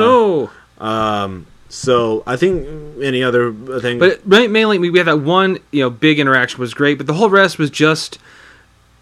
no Um, so I think any other thing, but mainly we had that one you know big interaction was great but the whole rest was just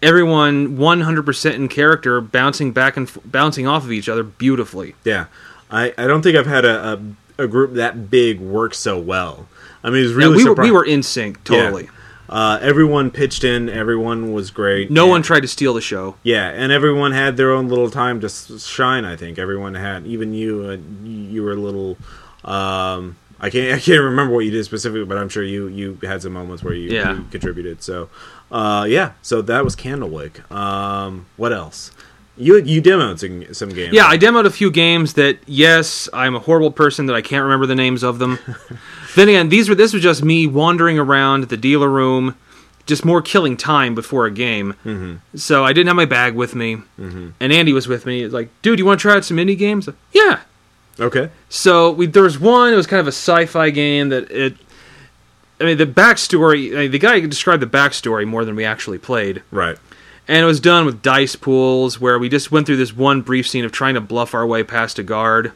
everyone 100% in character, bouncing back and f- bouncing off of each other beautifully. Yeah, I, I don't think I've had a, a, a group that big work so well. I mean, it was Yeah, really we, were, we were in sync Yeah. totally. Uh, everyone pitched in. Everyone was great. No and- one tried to steal the show. Yeah, and everyone had their own little time to shine. I think everyone had, even you. Uh, you were a little. Um, I can't. I can't remember what you did specifically, but I'm sure you you had some moments where you, Yeah. you contributed. So, uh, yeah. So that was Candlewick. Um, what else? You you demoed some, some games. Yeah, I demoed a few games that yes, I'm a horrible person that I can't remember the names of them. then again, these were this was just me wandering around the dealer room, just more killing time before a game. Mm-hmm. So I didn't have my bag with me, mm-hmm. and Andy was with me. He was like, "Dude, you want to try out some indie games?" Yeah. Okay. So we there was one. It was kind of a sci-fi game that it. I mean, the backstory. I mean, the guy described the backstory more than we actually played Right. and it was done with dice pools where we just went through this one brief scene of trying to bluff our way past a guard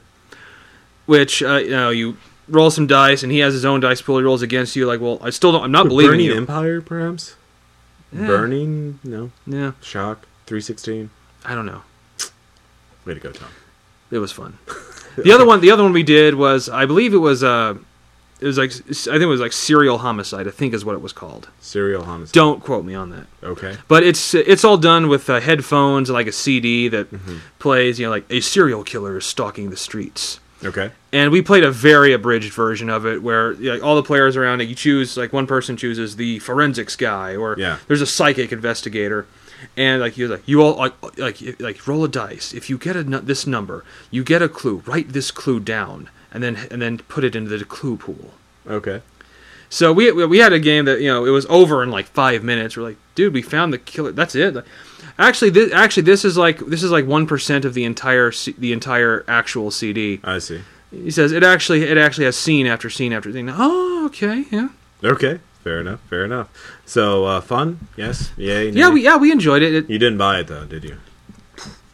which uh, you know you roll some dice and he has his own dice pool he rolls against you like well i still don't i'm not believing Burning you Empire, perhaps. Yeah. Burning. No. yeah Shock. Three sixteen. i don't know Way to go, Tom. it was fun the other one the other one we did was i believe it was uh it was like i think it was like serial homicide i think is what it was called Serial homicide. don't quote me on that Okay. But it's it's all done with uh, headphones like a CD that plays, you know, like a serial killer is stalking the streets. Okay. And we played a very abridged version of it where like, all the players around it, you choose like one person chooses the forensics guy or Yeah. there's a psychic investigator. And like you're like you all like like like roll a dice. If you get a this number, you get a clue. Write this clue down and then and then put it into the clue pool. Okay. So we we had a game that you know it was over in like five minutes. We're like, dude, we found the killer. That's it. Actually, this, actually this is like this is like one percent of the entire the entire actual CD. I see. He says it actually it actually has scene after scene after scene. Oh, okay, yeah, Okay. Fair enough. Fair enough. So uh, fun. Yes. Yay. yeah, we yeah we enjoyed it. It, You didn't buy it though, did you?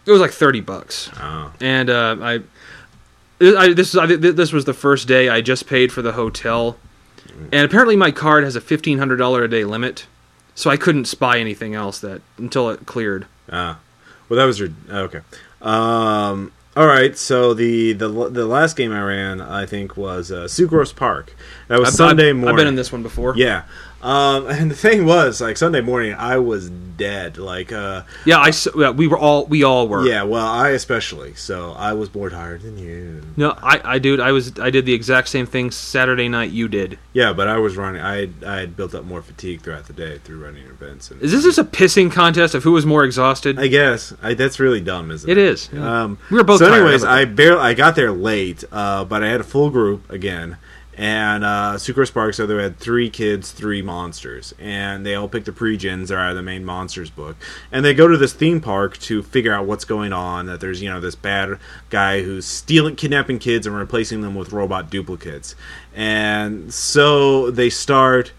it was like thirty bucks, Oh. and uh, I. I, this I, this was the first day I just paid for the hotel, and apparently my card has a fifteen hundred dollar a day limit, so I couldn't spy anything else that until it cleared. Ah. Well, that was your okay. Um. All right. So the the the last game I ran, I think, was uh, Sucrose Park. That was I've- Sunday morning. I've been in this one before. Yeah. Um, and the thing was, like Sunday morning, I was dead. Like, uh, Yeah, I yeah, we were all we all were. yeah. Well, I especially. So I was more tired than you. No, I I dude, I was I did the exact same thing Saturday night you did. Yeah, but I was running. I had, I had built up more fatigue throughout the day through running events. And Is this just a pissing contest of who was more exhausted? I guess I, that's really dumb, isn't It it? is, yeah. Um, We were both So, anyways, I barely I got there late, uh, but I had a full group again, and uh, Sucrose Park. So they had three kids, three monsters, and they all picked the pre-gens that are out of the main monsters book, and they go to this theme park to figure out what's going on. That there's you know this bad guy who's stealing, kidnapping kids, and replacing them with robot duplicates, and so they start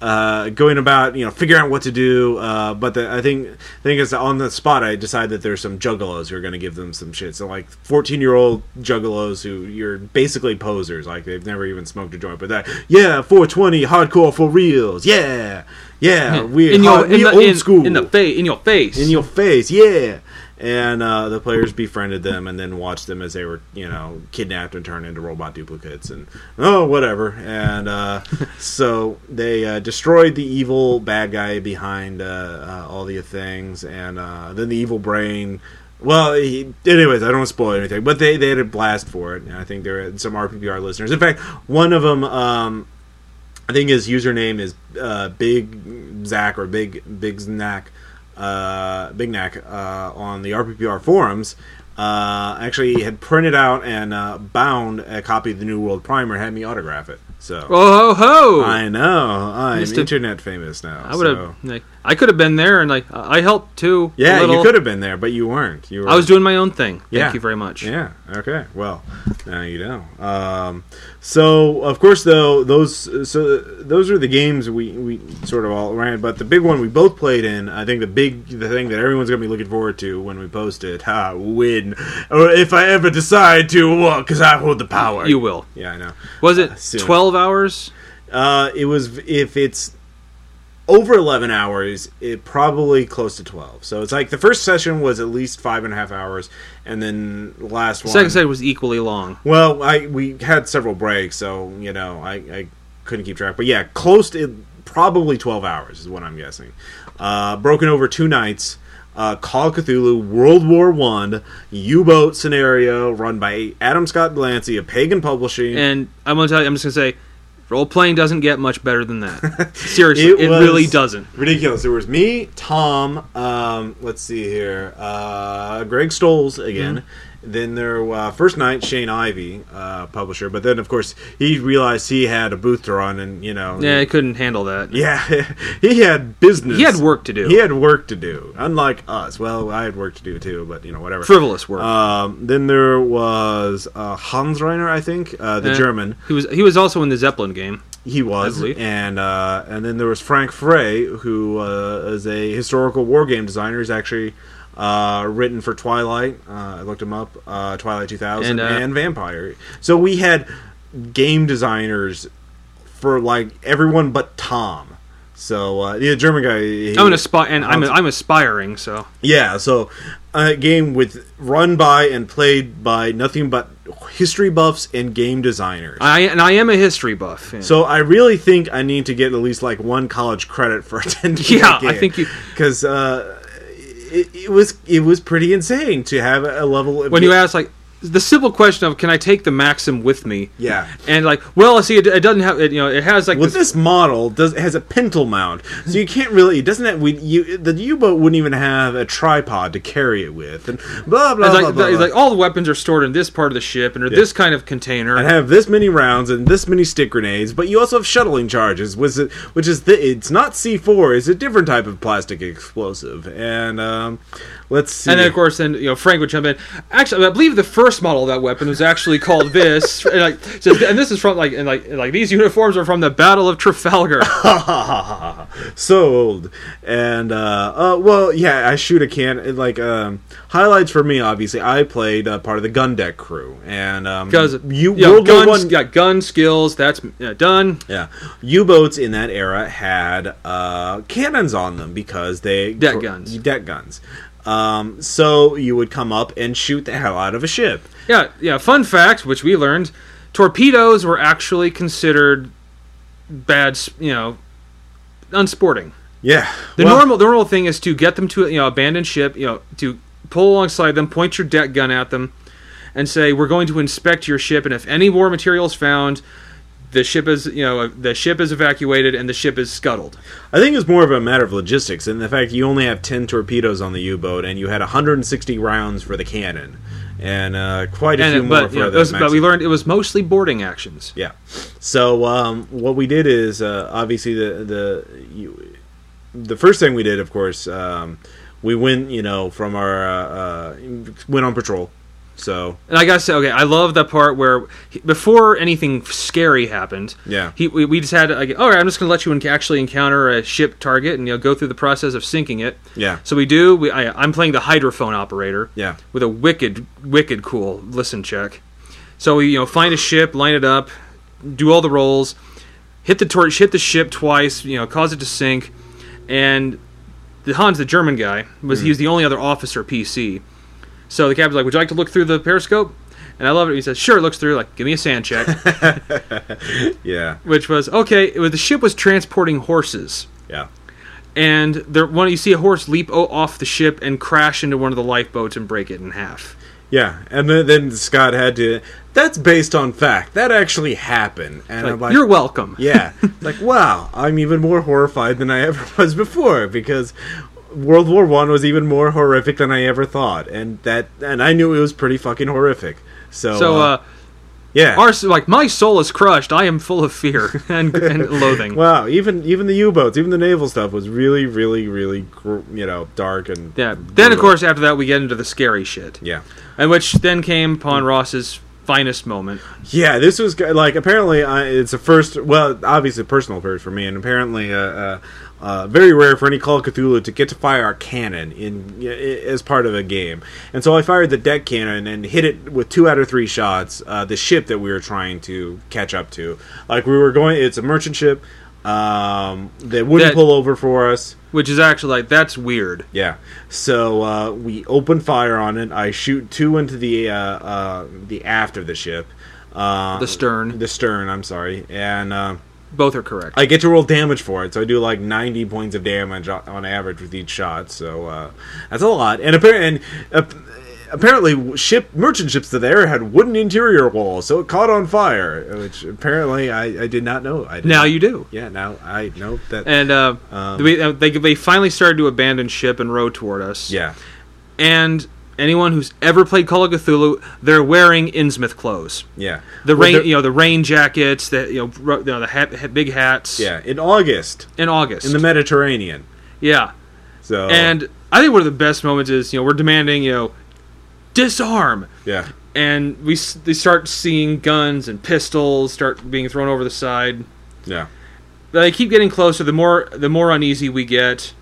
uh, going about you know figuring out what to do. Uh, but the, I think I think it's on the spot. I decide that there's some juggalos who are going to give them some shit. So like 14 year old juggalos who you're basically posers. Like they've never even smoked a joint, but that yeah 420 hardcore for reals. Yeah yeah we in your hard- in the, old in, school in the face in your face. in your face, yeah. And uh, the players befriended them and then watched them as they were, you know, kidnapped and turned into robot duplicates and oh, whatever. And uh, so they uh, destroyed the evil bad guy behind uh, uh, all the things, and uh, then the evil brain. Well, he, anyways, I don't want to spoil anything, but they, they had a blast for it, and I think there are some RPPR listeners. In fact, one of them, um, I think his username is uh, Big Zach or Big Big Snack, uh, Big Knack uh, on the RPPR forums. Uh, actually, had printed out and uh, bound a copy of the New World Primer. Had me autograph it. So oh ho ho! I know I'm it. internet famous now. I would have so- like I could have been there and like I helped too. Yeah, you could have been there, but you weren't. You were. I was doing my own thing. Thank Yeah. you very much. Yeah. Okay. Well, now you know. Um, so of course, though those so those are the games we we sort of all ran. But the big one we both played in, I think the big the thing that everyone's gonna be looking forward to when we post it, ha, win, or if I ever decide to, because I hold the power. You will. Yeah, I know. Was it soon. twelve hours? Uh, it was if it's over 11 hours, it probably close to 12. So it's like the first session was at least five and a half hours, and then the last The one. second side was equally long. Well, I we had several breaks, so you know I, I couldn't keep track. But yeah, close to probably twelve hours is what I'm guessing. Uh, broken over two nights. Uh, Call of Cthulhu World War One U-boat scenario run by Adam Scott Glancy of Pagan Publishing. And I'm gonna tell you, I'm just gonna say, role playing doesn't get much better than that. Seriously, It it, really doesn't. Ridiculous. There was me, Tom. Um, let's see here. Uh, Greg Stolze again. Mm-hmm. Then there, uh, first night, Shane Ivey, uh, publisher. But then, of course, he realized he had a booth to run, and you know, Yeah, he couldn't handle that. yeah, he had business. He had work to do. He had work to do. Unlike us. Well, I had work to do too, but you know, whatever. Frivolous work. Um, then there was uh, Hans Reiner, I think, uh, the German. He was he was also in the Zeppelin game. He was, and uh, and then there was Frank Frey, who uh, is a historical war game designer. He's actually uh, written for Twilight. Uh, I looked him up, uh, Twilight 2000, And, and, uh, Vampire. So we had game designers for like everyone but Tom. So uh, the German guy. he- I'm an aspi- and I'm I'm aspiring. So yeah, so a game with run by and played by nothing but history buffs and game designers. I and I am a history buff. yeah. So I really think I need to get at least like one college credit for attending. Yeah, I think you- because uh, it, it was it was pretty insane to have a level. Of when you ask like the simple question of can I take the Maxim with me? yeah. And like, well, I see, it, it doesn't have it. You know, it has like With this, this model, does it has a pintle mount, so you can't really. It doesn't have. We you the U boat wouldn't even have a tripod to carry it with, and blah blah it's blah. like, blah, it's blah. like all the weapons are stored in this part of the ship and are this kind of container. and have this many rounds and this many stick grenades, but you also have shuttling charges, which is, which is the, it's not C four, it's a different type of plastic explosive. And um, let's see. And then, of course, then you know Frank would jump in. Actually, I believe the first model of that weapon was actually called this. and, like, so, and this is from like, and like, and, like these uniforms are from the Battle of Trafalgar. so old. And uh, uh, well, yeah, I shoot a can. Like um, highlights for me, obviously, I played uh, part of the gun deck crew, and um, Because you you know, World War One. got gun skills. That's uh, done. Yeah, U-boats in that era had uh, cannons on them because they Deck guns. Deck guns. Um, so you would come up and shoot the hell out of a ship. Yeah, yeah. Fun fact, which we learned, torpedoes were actually considered bad. You know, unsporting. Yeah, The well, normal the normal thing is to get them to you know abandoned ship. You know, to pull alongside them, point your deck gun at them, and say, "We're going to inspect your ship, and if any war material is found." The ship is, you know, the ship is evacuated and the ship is scuttled. I think it's more of a matter of logistics and the fact you only have ten torpedoes on the U-boat and you had 160 rounds for the cannon, and uh, quite a few And more but, for you know, the was- but we learned it was mostly boarding actions. Yeah. So um, what we did is uh, obviously the the you, the first thing we did, of course, um, we went you know from our uh, uh, went on patrol. So And I gotta say, okay, I love the part where he, before anything scary happened, Yeah. he we, we just had like, all right, I'm just gonna let you actually encounter a ship target and you know go through the process of sinking it. yeah, So we do. We, I, I'm playing the hydrophone operator. yeah, with a wicked, wicked cool listen check. So we, you know, find a ship, line it up, do all the rolls, hit the torch, hit the ship twice, you know, cause it to sink, and the Hans, the German guy, was hmm. he was the only other officer PC. So the captain's like, "Would you like to look through the periscope?" And I love it. He says, "Sure." Looks through, like, "Give me a SAN check," yeah, which was okay. It was the ship was transporting horses. yeah. And there, one you see a horse leap off the ship and crash into one of the lifeboats and break it in half. Yeah, and then, then Scott had to. That's based on fact. That actually happened, and Like, I'm like, You're welcome. yeah, like wow, I'm even more horrified than I ever was before because World War One was even more horrific than I ever thought, and that and I knew it was pretty fucking horrific. So, So, uh, yeah, our like my soul is crushed. I am full of fear and, and loathing. wow, even even the U-boats, even the naval stuff was really, really, really, gr- you know, dark and yeah. Then of course after that we get into the scary shit, yeah. and which then came upon Ross's finest moment. Yeah, this was like apparently uh, it's a first. Well, obviously personal first for me, and apparently uh, uh, uh, very rare for any Call of Cthulhu to get to fire a cannon in i- as part of a game. And so I fired the deck cannon and hit it with two out of three shots. Uh, the ship that we were trying to catch up to, like we were going, it's a merchant ship. um, that wouldn't That- pull over for us. Which is actually like that's weird. Yeah. So uh, we open fire on it. I shoot two into the uh, uh, the aft of the ship. Uh, The stern. The stern. I'm sorry. And uh, Both are correct. I get to roll damage for it, so I do like 90 points of damage on average with each shot. So uh, that's a lot. And apparently, and, uh, apparently, ship merchant ships that there had wooden interior walls, so it caught on fire. Which apparently I, I did not know. I now you do. Yeah. Now I know that. And uh, Um, uh, they they finally started to abandon ship and row toward us. yeah. And anyone who's ever played Call of Cthulhu, they're wearing Innsmouth clothes. Yeah. The Well, rain, you know, the rain jackets, the you know, ro- you know the hat, hat- big hats. Yeah. In August In August. in the Mediterranean. yeah. So And I think one of the best moments is you know we're demanding you know disarm, yeah. and we they start seeing guns and pistols start being thrown over the side. Yeah. But they keep getting closer. The more the more uneasy we get,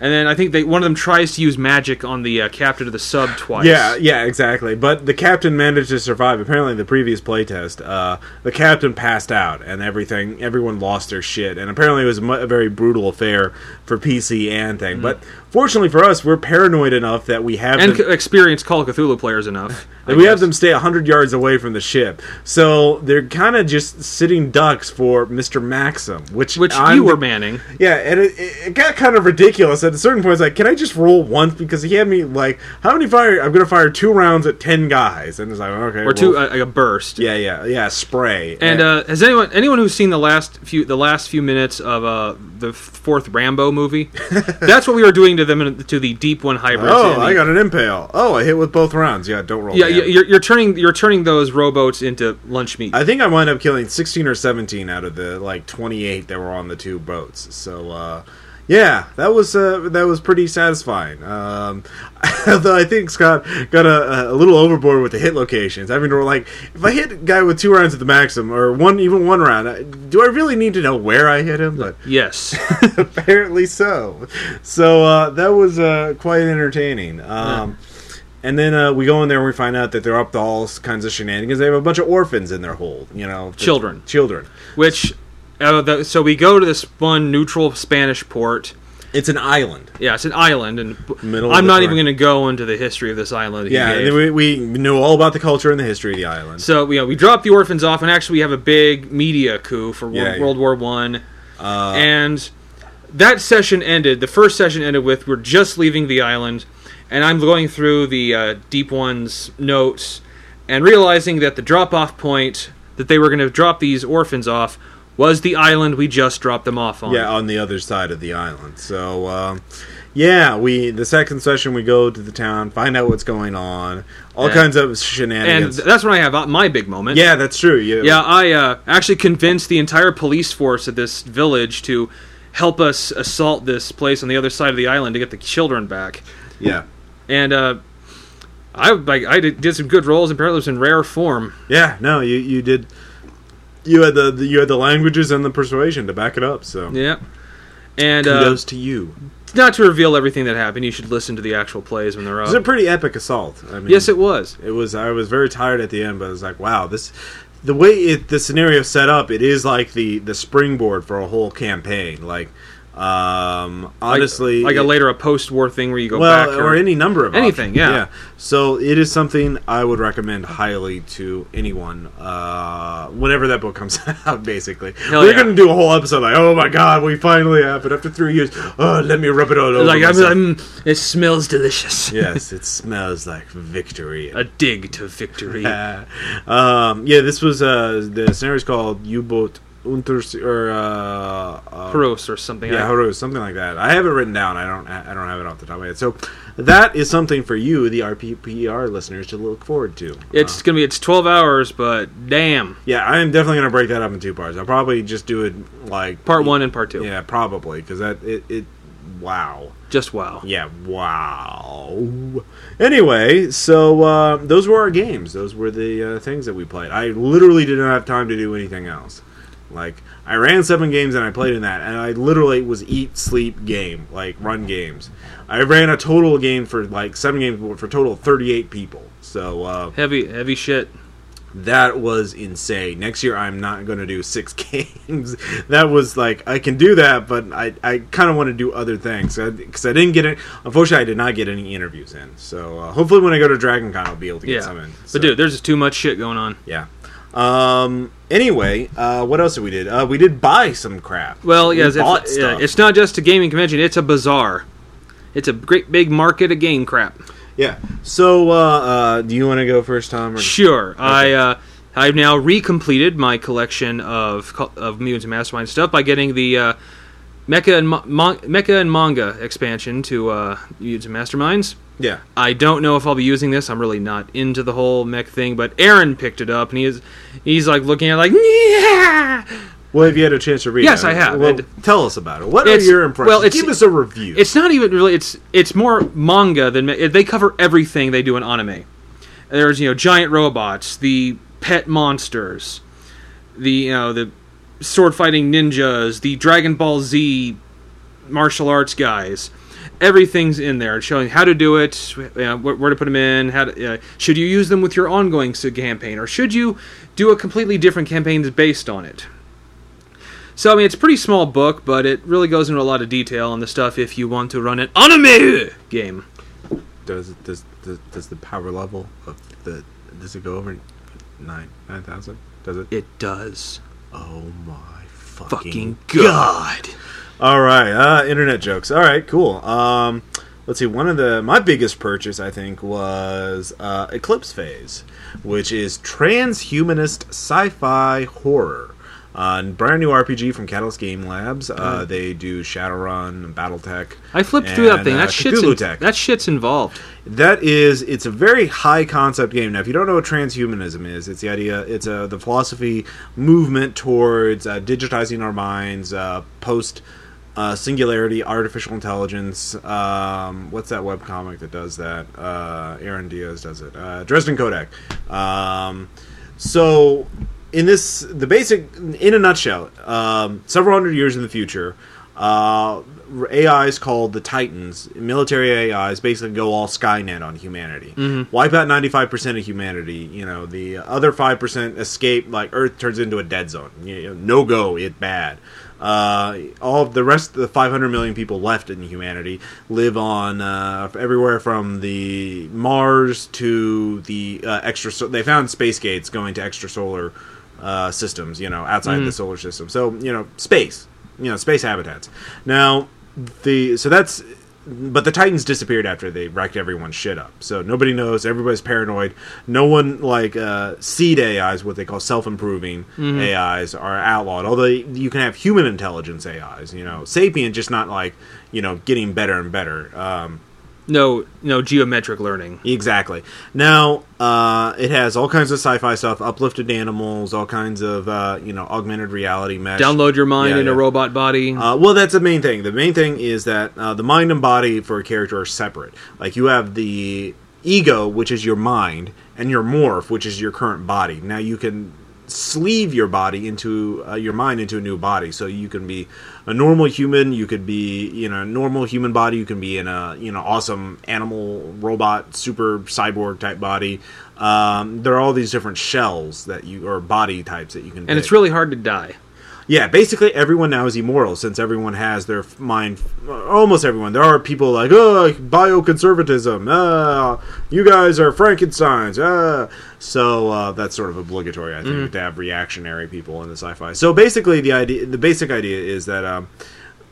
and then I think they one of them tries to use magic on the uh, captain of the sub twice. Yeah, yeah, exactly. But the captain managed to survive. Apparently, the previous playtest, uh, the captain passed out, and everything. Everyone lost their shit, and apparently, it was a, mu- a very brutal affair for PC and thing. But fortunately for us, we're paranoid enough that we have and them, experienced Call of Cthulhu players enough. I that we have them stay hundred yards away from the ship. So they're kind of just sitting ducks for Mister Maxim, which which I'm you were manning. Yeah, and it, it got kind of ridiculous at a certain point. It's like, can I just roll once? Because he had me like, how many fire? I'm going to fire two rounds at ten guys, and it's like, okay, Or two, well, uh, a burst. yeah, yeah, yeah, spray. And uh, has anyone anyone who's seen the last few the last few minutes of uh, the fourth Rambo movie? That's what we were doing to them in, to the Deep One hybrids. oh, the- I got an impale. Oh, I hit with both rounds. Yeah, don't roll. yeah, you're, you're turning you're turning those rowboats into lunch meat. I think I wound up killing 16 or 17 out of the like 28 that were on the two boats. So uh, yeah, that was uh, that was pretty satisfying. Um, although I think Scott got a, a little overboard with the hit locations. Having to like, if I hit a guy with two rounds at the maximum or one even one round, do I really need to know where I hit him? But yes, apparently so. So uh, that was uh, quite entertaining. Um, And then uh, we go in there and we find out that they're up to all kinds of shenanigans. They have a bunch of orphans in their hold, you know, Children. children. which uh, the, so we go to this one neutral Spanish port. It's an island. Yeah, it's an island, and Middle I'm not even going to go into the history of this island. Yeah, we, we knew all about the culture and the history of the island. So know, we drop the orphans off, and actually we have a big media coup for Yeah, World, yeah. World War One, Uh, and that session ended. The first session ended with we're just leaving the island, and I'm going through the uh, Deep One's notes and realizing that the drop-off point that they were going to drop these orphans off was the island we just dropped them off on. yeah, on the other side of the island. So, um, yeah, we the second session we go to the town, find out what's going on, all And- kinds of shenanigans. th- that's when I have uh, my big moment. yeah, that's true. You, Yeah, I uh, actually convinced the entire police force of this village to help us assault this place on the other side of the island to get the children back. yeah, And uh, I like I did, some good rolls, and apparently it was in rare form. yeah. No, you you did. You had the, the you had the languages and the persuasion to back it up. So Yeah. And uh, kudos to you. not to reveal everything that happened, you should listen to the actual plays when they're up. It was a pretty epic assault. I mean, Yes, it was. It was. I was very tired at the end, but I was like, wow, this. The way it the scenario set up, it is like the the springboard for a whole campaign. Like, um, honestly, like, a later a post-war thing where you go well, back or, any number of anything, options. yeah. So it is something I would recommend highly to anyone. Uh, whenever that book comes out, basically, Hell we're yeah. gonna do a whole episode like, oh my god, we finally have it after three years. Oh, let me rub it all over. Like I'm. I'm, it smells delicious. yes, it smells like victory. A dig to victory. um, yeah, this was uh, the scenario's called U-boat Unters or uh, uh, or something. yeah, Horus, something like that. I have it written down. I don't. I don't have it off the top of my head. So that is something for you, the RPPR listeners, to look forward to. It's Uh, gonna be it's 12 hours, but damn, yeah, I am definitely gonna break that up in two parts. I'll probably just do it like part one and part two. Yeah, probably because that it, it. Wow. Just wow. Yeah, wow. Anyway, so uh, those were our games. Those were the uh, things that we played. I literally did not have time to do anything else. Like, I ran seven games and I played in that, and I literally was eat, sleep, game, like run games. I ran a total game for like seven games for a total of 38 people. So, uh, Heavy, heavy shit. that was insane. Next year, I'm not going to do six games. that was like I can do that, but I, I kind of want to do other things because I, didn't get it. Unfortunately, I did not get any interviews in. So uh, hopefully, when I go to DragonCon, I'll be able to get Yeah. some in. So, But dude, there's just too much shit going on. yeah. Um. Anyway, uh, what else did we did? Uh, we did buy some crap. Well, We yes, it's, yeah, it's not just a gaming convention; it's a bazaar. It's a great big market of game crap. yeah. So, uh, uh, do you want to go first, Tom? Or? Sure, I uh, I've now recompleted my collection of of Mutants and Mastermind stuff by getting the uh, Mecha and Mo- Mon- Mecha and Manga expansion to uh, Mutants and Masterminds. Yeah. I don't know if I'll be using this. I'm really not into the whole mech thing, but Aaron picked it up and he is he's like looking at it like yeah. Well, have you had a chance to read it? Yes, it? I have. Well, And- tell us about it. What are your impressions? well, Give us a review. It's not even really. It's it's more manga than they cover everything they do in anime. There's you know giant robots, the pet monsters, the you know the sword fighting ninjas, the Dragon Ball Z martial arts guys. Everything's in there, showing how to do it, you know, where, where to put them in. How to, uh, should you use them with your ongoing campaign, or should you do a completely different campaign that's based on it? So I mean, it's a pretty small book, but it really goes into a lot of detail on the stuff if you want to run an anime game. does it does does, does the power level of the does it go over nine nine thousand? Does it? It does. Oh my fucking, Fucking god! god. All right, uh, internet jokes. All right, cool. Um, let's see. One of the my biggest purchase, I think, was uh, Eclipse Phase, which is transhumanist sci-fi horror. Uh, brand new RPG from Catalyst Game Labs. Uh, they do Shadowrun, and BattleTech. I flipped through that and, thing. uh, That shit's in, that shit's involved. That is, it's a very high concept game. Now, if you don't know what transhumanism is, it's the idea, it's uh, the philosophy movement towards uh, digitizing our minds, uh, post uh, singularity, artificial intelligence. Um, what's that webcomic that does that? Uh, Aaron Diaz does it. Uh, Dresden Codak. Um, so, in this, the basic, in a nutshell, um, several hundred years in the future, uh, AIs called the Titans, military AIs, basically go all Skynet on humanity. Wipe out 95% of humanity. You know, the other 5% escape, like Earth turns into a dead zone. You know, no go, it bad. Uh, all of the rest of the 500 million people left in humanity live on uh, everywhere from the Mars to the uh, extra. They found space gates going to extrasolar uh, systems, you know, outside the solar system. So you know, space, you know, space habitats. Now the so that's but the Titans disappeared after they wrecked everyone's shit up. So nobody knows. Everybody's paranoid. No one like uh, seed AIs, what they call self-improving AIs, are outlawed. Although you can have human intelligence AIs. You know, sapient just not like you know getting better and better. Um, No, no geometric learning. Exactly. Now, uh, it has all kinds of sci-fi stuff, uplifted animals, all kinds of uh, you know augmented reality mesh. Download your mind Yeah, in a robot body. Uh, well, that's the main thing. The main thing is that uh, the mind and body for a character are separate. Like you have the ego, which is your mind, and your morph, which is your current body. Now you can sleeve your body into uh, your mind into a new body, so you can be a normal human. You could be, you know, a normal human body. You can be in a, you know, awesome animal, robot, super cyborg type body. Um, there are all these different shells that you or body types that you can. and it's really hard to die. Yeah, basically everyone now is immortal since everyone has their mind. Almost everyone. There are people like, oh, bioconservatism. Ah, you guys are Frankenstein's. Ah. So uh, that's sort of obligatory, I think, to have reactionary people in the sci-fi. So basically, the idea, the basic idea is that um,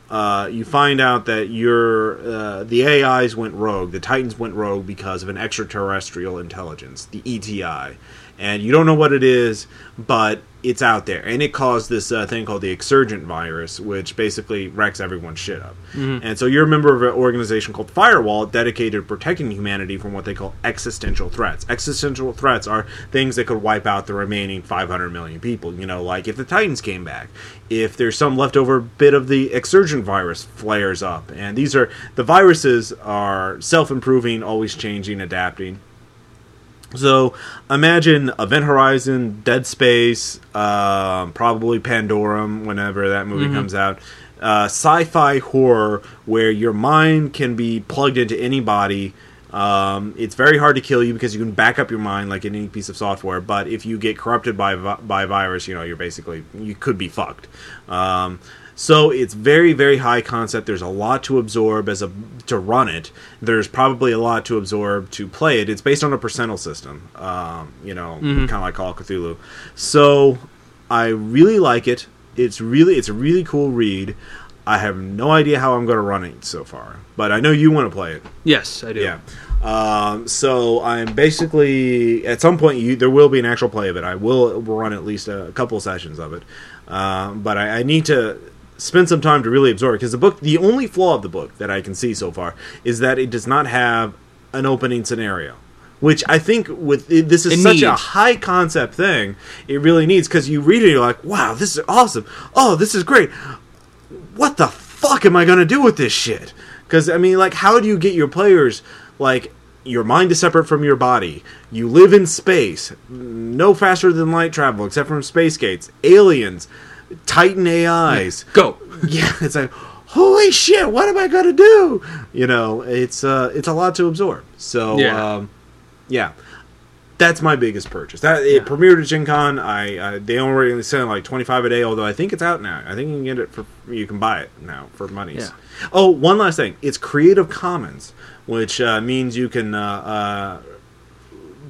uh, you find out that your uh, the AIs went rogue, the Titans went rogue because of an extraterrestrial intelligence, the ETI, and you don't know what it is, but it's out there, and it caused this uh, thing called the Exsurgent virus, which basically wrecks everyone's shit up. And so you're a member of an organization called Firewall, dedicated to protecting humanity from what they call existential threats. Existential threats are things that could wipe out the remaining 500 million people. You know, like if the Titans came back, if there's some leftover bit of the Exsurgent virus flares up, and these are the viruses are self-improving, always changing, adapting. So imagine Event Horizon, Dead Space, um, probably Pandorum whenever that movie comes out. Uh, sci-fi horror where your mind can be plugged into any body Um, it's very hard to kill you because you can back up your mind like any piece of software. But if you get corrupted by by virus, you know you're basically you could be fucked. Um, so it's very very high concept. There's a lot to absorb as a to run it. There's probably a lot to absorb to play it. It's based on a percentile system. Um, you know, kind of like Call of Cthulhu. So I really like it. It's really it's a really cool read. I have no idea how I'm going to run it so far, but I know you want to play it. Yes, I do. Yeah. Um, so I'm basically at some point you there will be an actual play of it. I will run at least a couple sessions of it, um, but I, I need to spend some time to really absorb because the book. The only flaw of the book that I can see so far is that it does not have an opening scenario. Which I think with it, this is It such a high concept thing, it really needs because you read it, you're like, "Wow, this is awesome! Oh, this is great! what the fuck am I gonna do with this shit? Because I mean, like, how do you get your players like your mind is separate from your body? You live in space, no faster than light travel, except from space gates, aliens, Titan AIs. Go. Yeah, it's like holy shit, what am I gonna do? You know, it's uh, it's a lot to absorb. So Yeah. um, yeah. That's my biggest purchase. That it premiered at Gen Con. I uh, they only sell like twenty five a day. Although I think it's out now. I think you can get it for you can buy it now for monies. Yeah. Oh, one last thing. It's Creative Commons, which uh, means you can uh, uh,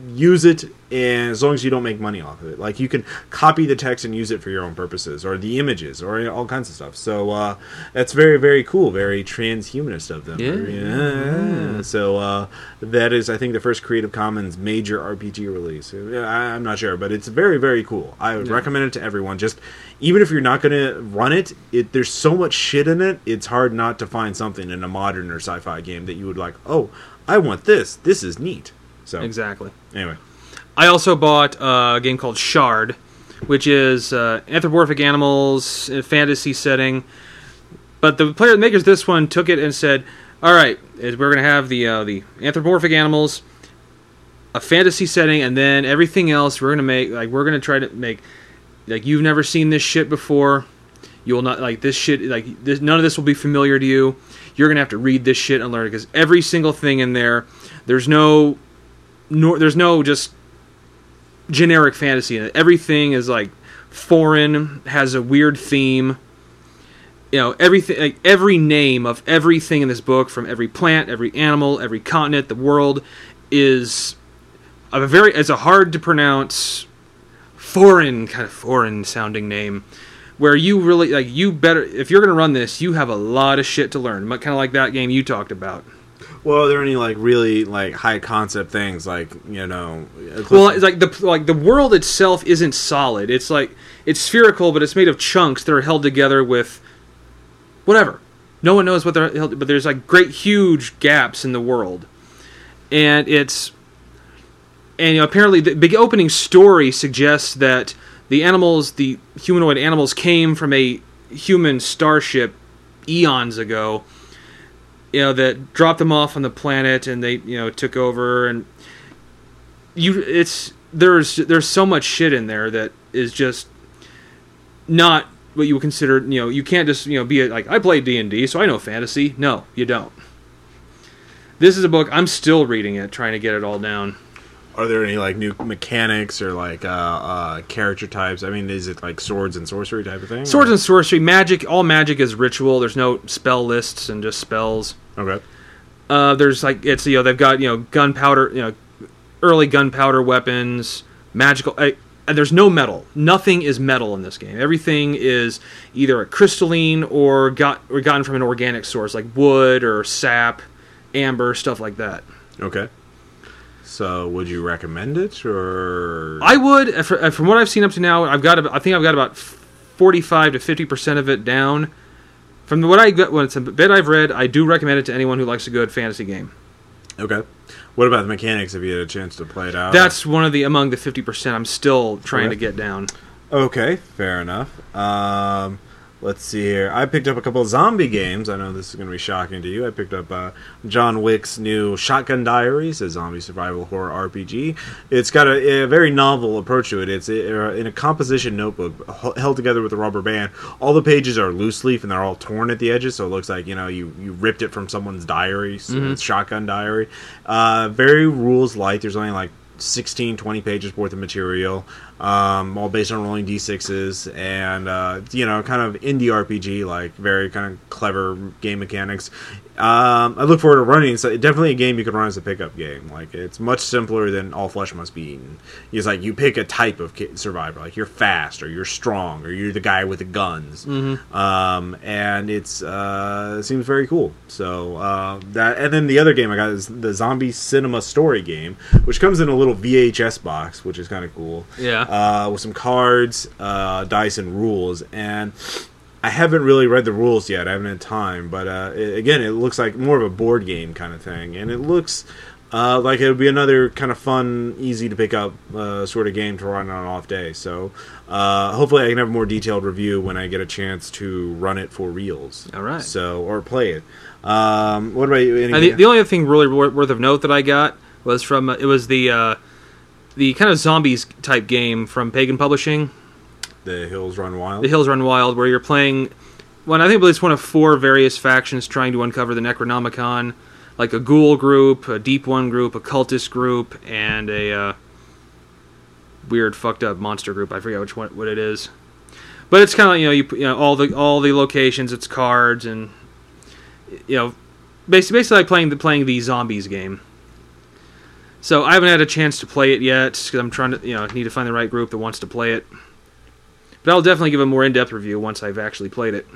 use it and as long as you don't make money off of it. Like you can copy the text and use it for your own purposes, or the images, or all kinds of stuff. So uh, that's very, very cool. Very transhumanist of them. Yeah. Yeah. So uh, that is, I think, the first Creative Commons major RPG release. I, I'm not sure, but it's very, very cool. I would recommend it to everyone. Just even if you're not going to run it, it, there's so much shit in it. It's hard not to find something in a modern or sci-fi game that you would like. Oh, I want this. This is neat. So Exactly. anyway. I also bought uh, a game called Shard, which is uh, anthropomorphic animals in a fantasy setting. But the player makers this one took it and said, "All right, we're going to have the uh, the anthropomorphic animals, a fantasy setting, and then everything else we're going to make like we're going to try to make like you've never seen this shit before. You will not like this shit. Like this, none of this will be familiar to you. You're gonna have to read this shit and learn it because every single thing in there, there's no, nor there's no just generic fantasy in it. Everything is like foreign, has a weird theme. You know, everything like every name of everything in this book, from every plant, every animal, every continent, the world, is a very it's a hard to pronounce foreign kind of foreign sounding name where you really like you better if you're going to run this you have a lot of shit to learn kind of like that game you talked about Well, are there any like really like high concept things like you know? well it's like the like the world itself isn't solid. It's like it's spherical but it's made of chunks that are held together with whatever. No one knows what they're held but there's like great huge gaps in the world. And it's and you know, apparently the big opening story suggests that the animals the humanoid animals came from a human starship eons ago you know that dropped them off on the planet and they you know took over and you it's there's there's so much shit in there that is just not what you would consider you know you can't just you know be a, like I play D&D so I know fantasy. No you don't. This is a book I'm still reading it trying to get it all down Are there any like new mechanics or like uh, uh, character types? I mean, is it like swords and sorcery type of thing? swords or? and sorcery magic all magic is ritual there's no spell lists and just spells okay. Uh, there's like it's you know they've got you know gunpowder you know early gunpowder weapons magical uh, and there's no metal nothing is metal in this game everything is either a crystalline or got or gotten from an organic source like wood or sap amber stuff like that Okay. So, would you recommend it or? I would fr- from what I've seen up to now I've got I think I've got about 45 to 50 percent of it down from what I got what's a bit I've read I do recommend it to anyone who likes a good fantasy game okay. What about the mechanics? If you had a chance to play it out, that's one of the among the 50 percent I'm still trying Okay. to get down okay. Fair enough. Um, let's see here. I picked up a couple of zombie games. I know this is going to be shocking to you. I picked up uh, John Wick's new Shotgun Diaries, a zombie survival horror RPG. It's got a, a very novel approach to it. It's uh, in a composition notebook held together with a rubber band. All the pages are loose leaf and they're all torn at the edges, so it looks like you know you, you ripped it from someone's diary. So It's Shotgun Diary. Uh, very rules light. There's only like 16 20 pages worth of material um, all based on rolling d6s and uh, you know kind of indie rpg like very kind of clever game mechanics. Um, i look forward to running it's definitely a game you can run as a pickup game. Like it's much simpler than all flesh must be eaten. It's like you pick a type of survivor like you're fast or you're strong or you're the guy with the guns. Um, and it's uh, seems very cool. So uh, that and then the other game i got is the zombie cinema story game which comes in a little vhs box which is kind of cool. Yeah. Uh, with some cards, uh, dice, and rules. And I haven't really read the rules yet. I haven't had time. But uh, it, again, it looks like more of a board game kind of thing, and it looks. Uh, like it would be another kind of fun, easy to pick up uh, sort of game to run on an off day. So uh, hopefully, I can have a more detailed review when I get a chance to run it for reels. All right. So or play it. Um, what about you? Any, the, the only other thing really worth of note that I got was from uh, it was the uh, the kind of zombies type game from Pagan Publishing, the Hills Run Wild. The Hills Run Wild, where you're playing. Well, I think it's one of four various factions trying to uncover the Necronomicon, like a ghoul group, a deep one group, a cultist group, and a uh, weird fucked up monster group. I forget which one what it is. But it's kind of you know you, you know all the all the locations, it's cards and you know basically, basically like playing the playing the zombies game. So I haven't had a chance to play it yet because I'm trying to you know need to find the right group that wants to play it. But I'll definitely give a more in-depth review once I've actually played it.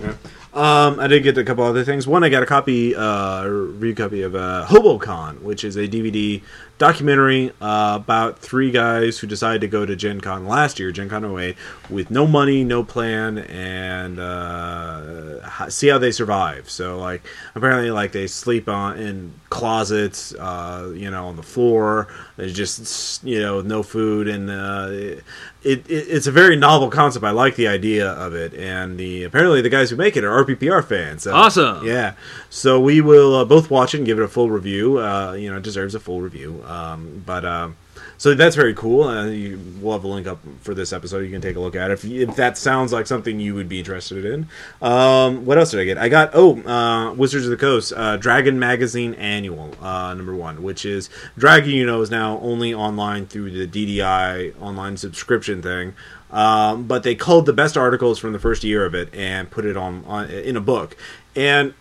Yeah. Um, I did get a couple other things. One, I got a copy, uh, review copy of uh, HoboCon, which is a DVD documentary uh, about three guys who decided to go to Gen Con last year, Gen Con 08, with no money, no plan, and uh, see how they survive. So, like, apparently, like they sleep on in closets, uh, you know, on the floor. There's just you know no food, and uh, it, it, it's a very novel concept. I like the idea of it, and the apparently the guys who make it are RPPR fans. So, Awesome. Yeah. So we will uh, both watch it and give it a full review. Uh, you know, it deserves a full review. Um, but um, so that's very cool. Uh, you, we'll have a link up for this episode. You can take a look at if, if that sounds like something you would be interested in. Um, what else did I get? I got oh, uh, Wizards of the Coast uh, Dragon Magazine Annual uh, number one, which is Dragon. You know, is now only online through the DDI online subscription thing. Um, but they culled the best articles from the first year of it and put it on, on in a book. And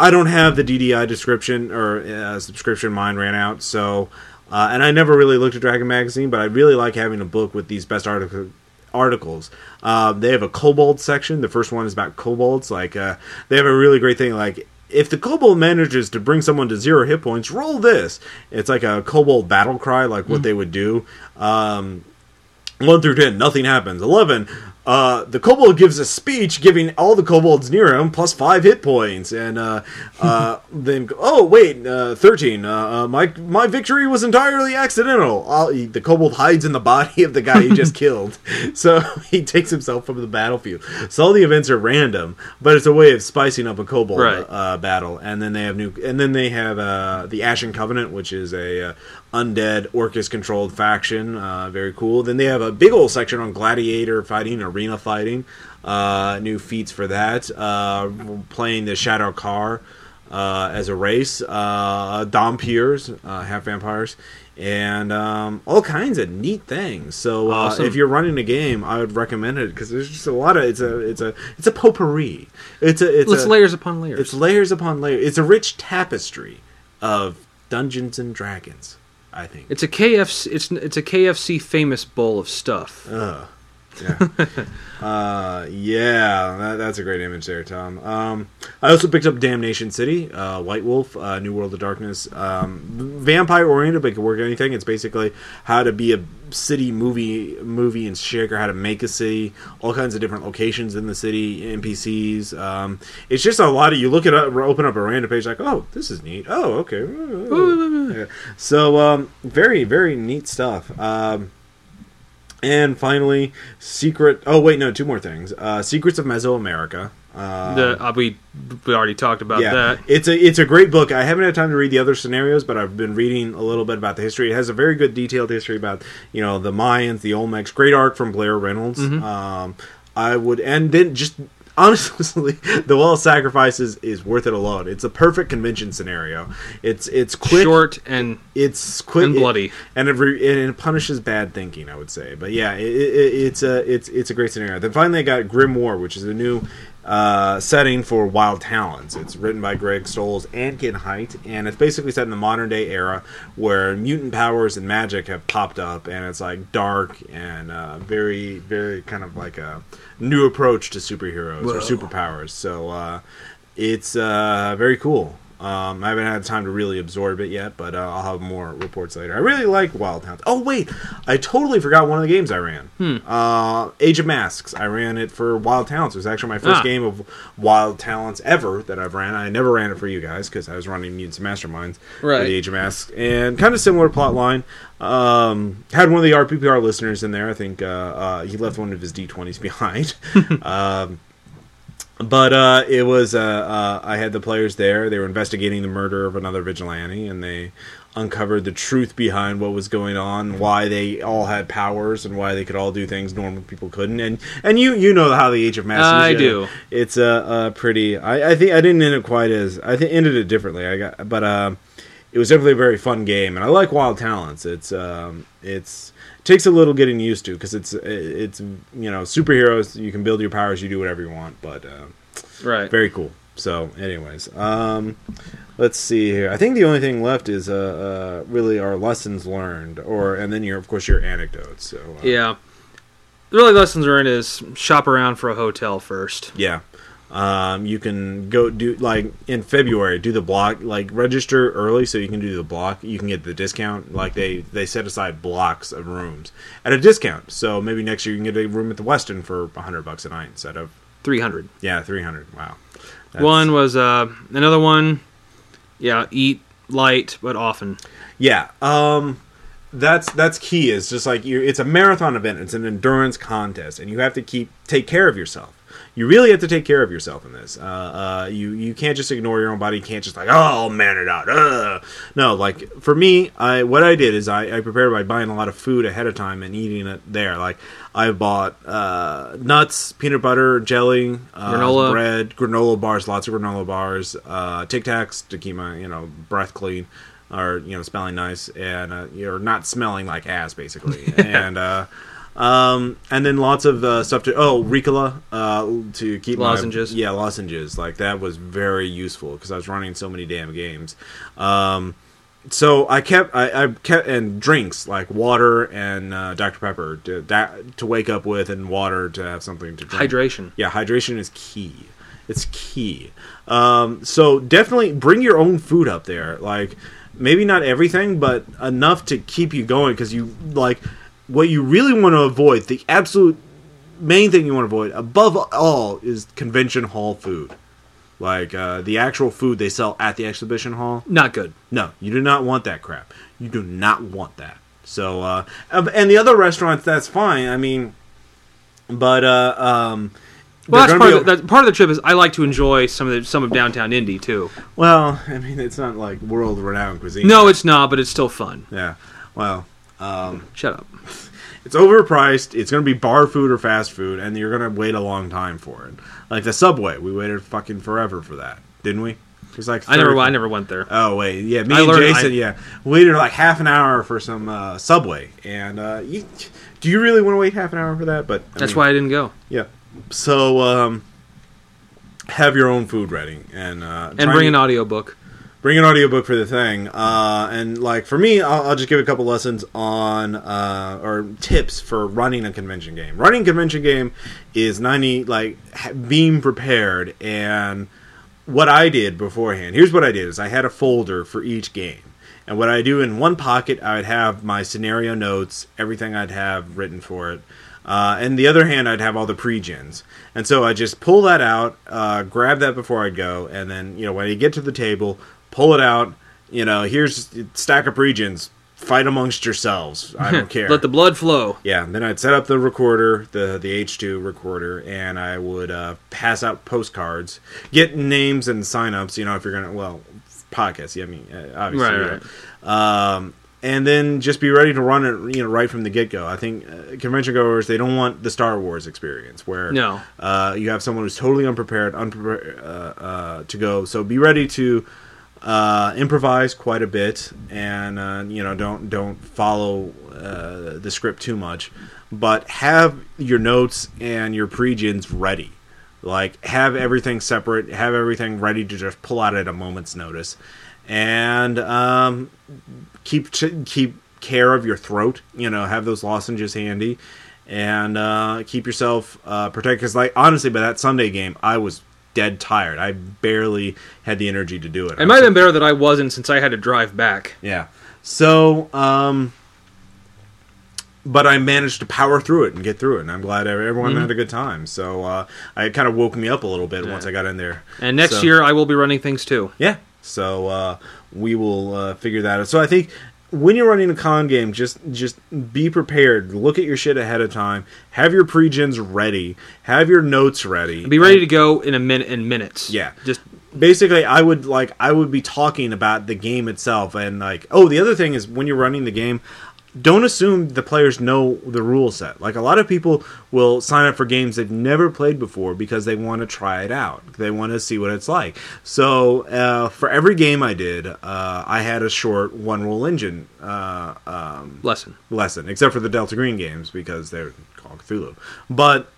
I don't have the DDI description or uh, subscription. Mine ran out, so uh, and I never really looked at Dragon Magazine, but I really like having a book with these best articles. Articles. Um, they have a kobold section. The first one is about kobolds. Like uh, they have a really great thing. Like if the kobold manages to bring someone to zero hit points, roll this. It's like a kobold battle cry, like what they would do. Um, 1 through 10, nothing happens. 11, uh, the kobold gives a speech giving all the kobolds near him plus 5 hit points. And uh, uh, then, oh, wait, uh, 13, uh, uh, my, my victory was entirely accidental. He- the kobold hides in the body of the guy he just killed. So he takes himself from the battlefield. So all the events are random, but it's a way of spicing up a kobold Right. uh, battle. And then they have new, and then they have uh, the Ashen Covenant, which is a uh, undead Orcus controlled faction. Uh, very cool. Then they have a big old section on gladiator fighting, arena fighting. Uh, new feats for that. Uh, playing the Shadar-kai uh, as a race. Uh, Dhampyrs, uh, half vampires. And um, all kinds of neat things. So uh, Awesome. if you're running a game, I would recommend it because there's just a lot of it's a it's a it's a potpourri. It's a it's It's a, layers upon layers. it's layers upon layers. It's a rich tapestry of Dungeons and Dragons. I think. It's a KFC. It's it's a KFC famous bowl of stuff. Ugh. Yeah. uh, yeah, that, that's a great image there, Tom. Um, I also picked up Damnation City, uh, White Wolf, uh, New World of Darkness. Um, vampire oriented, but it can work anything. It's basically how to be a city movie movie and shaker, how to make a city, all kinds of different locations in the city, NPCs. Um, it's just a lot of you look at up, open up a random page like, oh, this is neat. Oh, okay. Yeah. So um, very very neat stuff. Um, And finally, Secret. Oh wait, no, two more things. Uh, Secrets of Mesoamerica. Uh, the uh, we we already talked about yeah, that. it's a it's a great book. I haven't had time to read the other scenarios, but I've been reading a little bit about the history. It has a very good detailed history about you know the Mayans, the Olmecs. Great art from Blair Reynolds. Mm-hmm. Um, I would and then just honestly, the Well of Sacrifices is worth it alone. It's a perfect convention scenario. It's it's quick, Short and it's quick and bloody. and it, re- and it punishes bad thinking. I would say, but yeah, it, it, it's a it's it's a great scenario. Then finally, I got Grim War, which is a new uh, setting for Wild Talents. It's written by Greg Stolze and Ken Hite, and it's basically set in the modern day era where mutant powers and magic have popped up, and it's like dark and uh, very very kind of like a new approach to superheroes or superpowers. So uh, it's uh, very cool. Um, I haven't had time to really absorb it yet, but uh, I'll have more reports later. I really like Wild Talents. Oh wait, I totally forgot one of the games I ran. Uh, Age of Masks. I ran it for Wild Talents. It was actually my first Ah. game of Wild Talents ever that I've ran. I never ran it for you guys because I was running Mutants and Masterminds for Right. the Age of Masks, and kind of similar plot line. Um, had one of the RPPR listeners in there. I think uh, uh, he left one of his D20s behind. um, but uh, it was uh, uh, I had the players there. They were investigating the murder of another vigilante, and they uncovered the truth behind what was going on, why they all had powers, and why they could all do things normal people couldn't. And and you you know how the Age of Masters. I uh, do. It's a uh, uh, pretty. I, I think I didn't end it quite as I think ended it differently. I got but. Uh, it was definitely a very fun game, and I like Wild Talents. It's um, it's it takes a little getting used to because it's it's you know superheroes. You can build your powers, you do whatever you want, but uh, Right. very cool. So, anyways, um, let's see here. I think the only thing left is uh, uh, really our lessons learned, or and then your of course your anecdotes. So uh, Yeah. The really lessons learned is shop around for a hotel first. Yeah. Um, you can go do like in February, do the block, like register early so you can do the block. You can get the discount. Like they they set aside blocks of rooms at a discount. So maybe next year you can get a room at the Westin for hundred bucks a night instead of 300. yeah three hundred. Wow. That's- One was uh another one yeah, eat light but often. Yeah. Um that's that's key. Is just like you it's a marathon event. It's an endurance contest and you have to keep take care of yourself. You really have to take care of yourself in this. Uh, uh, you you can't just ignore your own body. You can't just like oh I'll man it out. Ugh. No, like for me, I what I did is I, I prepared by buying a lot of food ahead of time and eating it there. Like I bought uh, nuts, peanut butter, jelly, uh, Granola. bread, granola bars, lots of granola bars, uh, Tic Tacs to keep my you know breath clean or you know smelling nice and uh, you're not smelling like ass basically and uh um and then lots of uh, stuff to oh ricola uh to keep my- Lozenges. yeah lozenges like that was very useful because i was running so many damn games um so I kept I, I kept and drinks like water and uh, Dr Pepper to that to wake up with and water to have something to drink. Hydration. Yeah, hydration is key. It's key. Um, so definitely bring your own food up there. Like maybe not everything, but enough to keep you going because you like what you really want to avoid. The absolute main thing you want to avoid above all is convention hall food. Like uh, the actual food they sell at the exhibition hall. Not good. No, you do not want that crap. You do not want that. So, uh, and the other restaurants, that's fine. I mean, but uh, um, Well, that's part of, the, that, part of the trip is I like to enjoy some of the, some of downtown Indy too. well, I mean, it's not like world renowned cuisine. No, it's not, but it's still fun. yeah. Well, um, Shut up. it's overpriced. It's going to be bar food or fast food, and you're going to wait a long time for it. Like the Subway, we waited fucking forever for that, didn't we? It was like I never I never went there. Oh wait, yeah, me I and learned- Jason, I- yeah, waited like half an hour for some uh, Subway, and uh, you, do you really want to wait half an hour for that? But That's mean, why I didn't go. yeah. So um, have your own food ready, and uh, And bring and- an audiobook. Bring an audiobook for the thing. Uh, and like for me I'll, I'll just give a couple lessons on uh, or tips for running a convention game. Running a convention game is 90 like being prepared. And what i did beforehand here's what i did is i had a folder for each game. And what i do in one pocket i would have my scenario notes everything i'd have written for it. Uh, and the other hand, I'd have all the pre-gens. And so I just pull that out, uh, grab that before I'd go, and then, you know, when you get to the table, pull it out, you know, here's stack of pre-gens, fight amongst yourselves. I don't care. Let the blood flow. Yeah, then I'd set up the recorder, the the H2 recorder, and I would uh, pass out postcards, get names and signups. You know, if you're gonna well, podcasts. Yeah, I mean, uh, obviously, Right, yeah. Um, and then just be ready to run it. You know, right from the get go. I think uh, convention goers they don't want the Star Wars experience where No. uh, you have someone who's totally unprepared, unprepared uh, uh, to go. So be ready to uh, improvise quite a bit, and uh, you know don't don't follow uh, the script too much, but have your notes and your pre-gens ready. Like have everything separate, have everything ready to just pull out at a moment's notice, and um, keep keep care of your throat. You know, have those lozenges handy, and uh, keep yourself uh, protected. Because, like, honestly, by that Sunday game, I was dead tired. I barely had the energy to do it. It might have been better that I wasn't since I had to drive back. yeah. So, um, but I managed to power through it and get through it, and I'm glad everyone had a good time. So, uh, it kind of woke me up a little bit once I got in there. And next So- year I will be running things too. Yeah. So uh, we will uh, figure that out. So I think when you're running a con game, just just be prepared. Look at your shit ahead of time. Have your pre-gens ready. Have your notes ready. Be ready to go in a minute in minutes. Yeah. Just Basically, I would like I would be talking about the game itself and like oh the other thing is when you're running the game. Don't assume the players know the rule set. Like a lot of people will sign up for games they've never played before because they want to try it out. They want to see what it's like. So uh, for every game I did, uh, I had a short one roll engine uh, um, lesson. lesson, except for the Delta Green games because they're called Cthulhu. But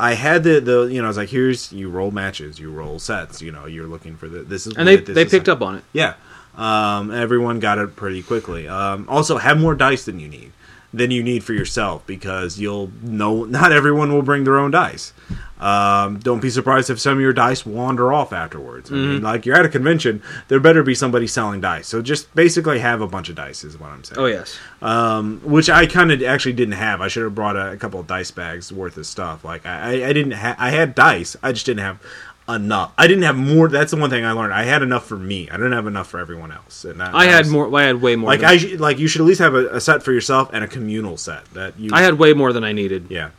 I had the the you know I was like, here's you roll matches, you roll sets. You know, you're looking for the this is And they they picked up on it. Yeah. Um, everyone got it pretty quickly. Um, also, have more dice than you need than you need for yourself because you'll know not everyone will bring their own dice. Um, don't be surprised if some of your dice wander off afterwards. I Mm-hmm. mean, like you're at a convention, there better be somebody selling dice. So just basically have a bunch of dice is what I'm saying Oh yes. um, which I kind of actually didn't have. I should have brought a, a couple of dice bags worth of stuff. Like I, I- I didn't. Ha- I had dice. I just didn't have enough. I didn't have more. That's the one thing I learned. I had enough for me. I didn't have enough for everyone else. And that, I that had was- more. I had way more. Like I should, like you should at least have a, a set for yourself and a communal set that you. I had way more than I needed. Yeah.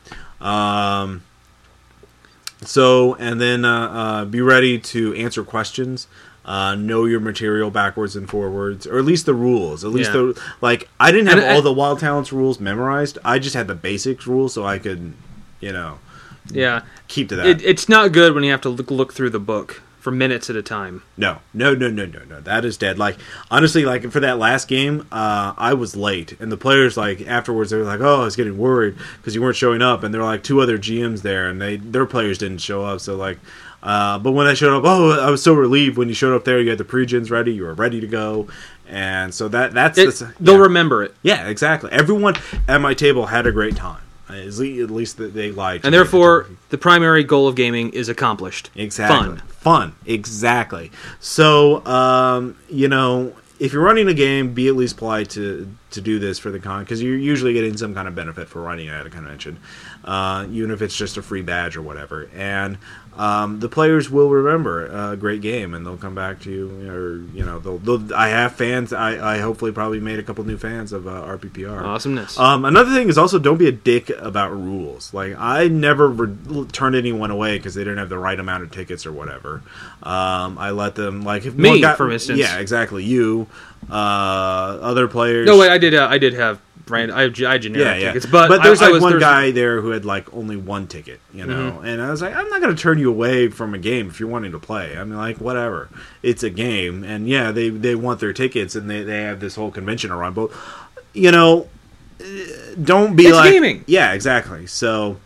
Um, so, and then uh, uh, be ready to answer questions. Uh, know your material backwards and forwards, or at least the rules. At least Yeah. the like. I didn't have And- all and- the Wild Talents rules memorized. I just had the basics rules, so I could, you know, Yeah. keep to that. It, it's not good when you have to look, look through the book for minutes at a time. No, no, no, no, no, no. That is dead. Like honestly, like for that last game, uh, I was late, and the players like afterwards they were like, "Oh, I was getting worried because you weren't showing up." And there were like two other GMs there, and they their players didn't show up. So like, uh, but when I showed up, oh, I was so relieved when you showed up there. You had the pre-gens ready, you were ready to go, and so that that's It, the, They'll yeah. remember it, yeah, exactly. Everyone at my table had a great time. At least that they lied. to and therefore the primary goal of gaming is accomplished. Exactly. Fun. Fun. Exactly. So, um, you know, if you're running a game, be at least polite to to do this for the con because you're usually getting some kind of benefit for running it at a convention, uh, even if it's just a free badge or whatever. And um, the players will remember a great game and they'll come back to you, or you know, they'll. they'll I have fans. I, I hopefully probably made a couple new fans of uh, RPPR. Awesomeness. Um, another thing is also don't be a dick about rules. Like I never re- turned anyone away because they didn't have the right amount of tickets or whatever. Um, I let them like if Me, got- for instance. Yeah, exactly. You, uh, other players. no, wait, I did. Uh, I did have brand. I, I generic yeah, yeah. tickets, but there's I, I like was, one there's- guy there who had like only one ticket, you know, Mm-hmm. and I was like, I'm not going to turn you away from a game if you're wanting to play. I mean, like whatever, it's a game, and yeah, they they want their tickets, and they they have this whole convention around, but you know, don't be It's like gaming. Yeah, exactly. So.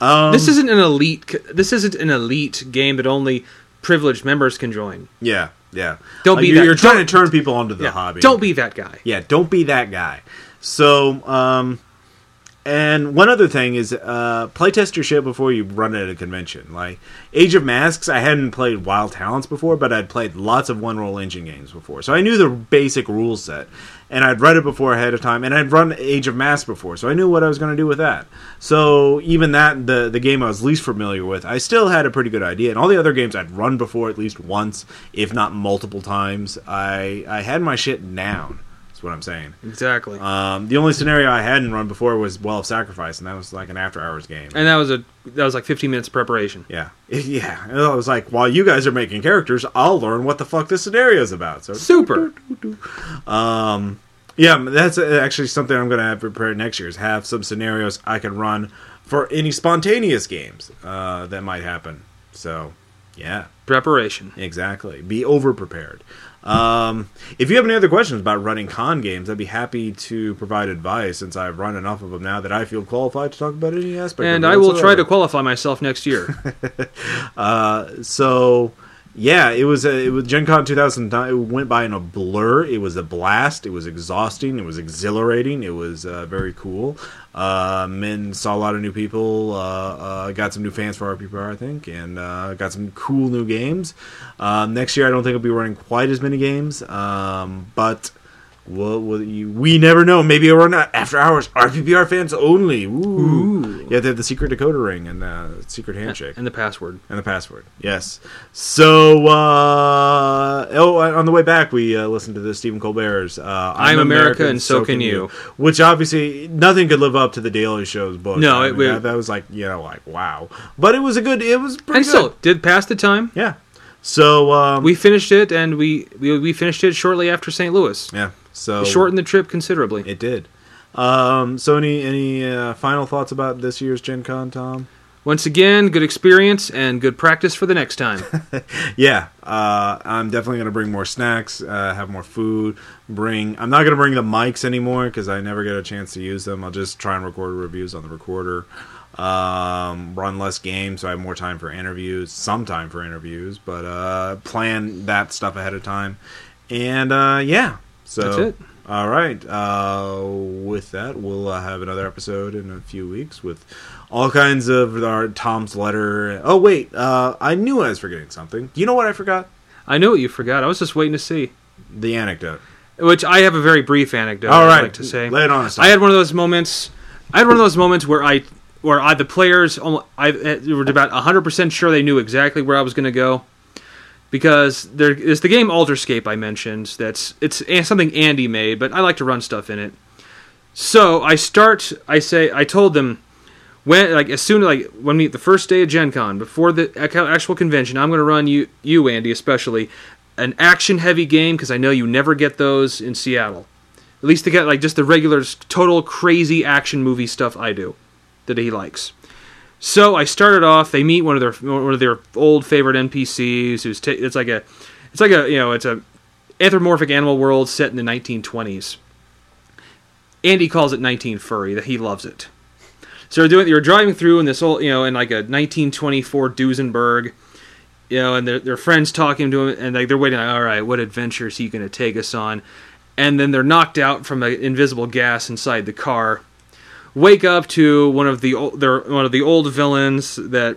Um, This isn't an elite. This isn't an elite game that only privileged members can join. Yeah, yeah. Don't Like, be you're, that- You're trying to turn people onto the Yeah, hobby. Don't be that guy. Yeah, don't be that guy. So, um, and one other thing is, uh, playtest your shit before you run it at a convention. Like Age of Masks, I hadn't played Wild Talents before, but I'd played lots of one roll engine games before, so I knew the basic rule set, and I'd read it before ahead of time, and I'd run Age of Masks before, so I knew what I was going to do with that. So even that, the the game I was least familiar with, I still had a pretty good idea. And all the other games I'd run before at least once, if not multiple times, I I had my shit down. What I'm saying. Exactly. Um, the only scenario I hadn't run before was Well of Sacrifice, and that was like an after hours game. and that was a that was like 15 minutes of preparation. yeah, yeah. And I was like, while you guys are making characters, I'll learn what the fuck this scenario is about. So Super. Um, yeah, that's actually something I'm going to have prepared next year. Is have some scenarios I can run for any spontaneous games uh, that might happen. So, yeah, Preparation. exactly. Be over prepared. Um, if you have any other questions about running con games, I'd be happy to provide advice since I've run enough of them now that I feel qualified to talk about any aspect. And of I will try to qualify myself next year. Uh, so yeah, it was a, it was Gen Con 2009. It went by in a blur. It was a blast. It was exhausting. It was exhilarating. It was uh, very cool. Uh, men saw a lot of new people. Uh, uh, got some new fans for RPPR, I think, and uh, got some cool new games. Um, next year, I don't think I'll be running quite as many games, um, but. Well, well, you, we never know. Maybe we're not after hours. RPPR fans only. Ooh. Yeah, they have the secret decoder ring and the secret handshake and the password. and the password. Yes. So, uh, oh, on the way back, we uh, listened to the Stephen Colbert's uh, I'm America and so can you. which obviously nothing could live up to the Daily Show's book. No, I it mean, that was like you know, like wow. But it was a good. It was pretty And good. still did pass the time. yeah. So um, We finished it, and we we, we finished it shortly after St. Louis. yeah. So It shortened the trip considerably. It did. Um, so any any uh, final thoughts about this year's Gen Con, Tom? Once again, good experience and good practice for the next time. Yeah, uh, I'm definitely gonna bring more snacks, uh, have more food. Bring. I'm not gonna bring the mics anymore because I never get a chance to use them. I'll just try and record reviews on the recorder. Um, run less games, so I have more time for interviews. Some time for interviews, but uh, plan that stuff ahead of time. And uh, yeah, so That's it. All right. Uh, with that, we'll uh, have another episode in a few weeks with all kinds of our Tom's letter. Oh wait, uh, I knew I was forgetting something. You know what I forgot? I know what you forgot. I was just waiting to see. The anecdote. Which I have a very brief anecdote. All right, I'd like to say. lay it on us. I had one of those moments. I had one of those moments where I, where I, the players, almo- I uh, were about hundred percent sure they knew exactly where I was going to go, because there is the game Alderscape I mentioned. That's it's something Andy made, but I like to run stuff in it. So I start. I say I told them when like as soon like when we the first day of Gen Con before the actual convention, I'm going to run you you Andy especially an action heavy game because I know you never get those in Seattle. At least to get like just the regular total crazy action movie stuff I do that he likes. So I started off. They meet one of their one of their old favorite NPCs. Who's ta it's like a it's like a you know it's a anthropomorphic animal world set in the 1920s. Andy calls it 19 furry. That he loves it. So they're doing. You're driving through in this old you know in like a 1924 Duesenberg. You know, and their their friends talking to him, and like they're waiting. Like, All right, what adventure is he going to take us on? And then they're knocked out from an invisible gas inside the car wake up to one of the old, their one of the old villains that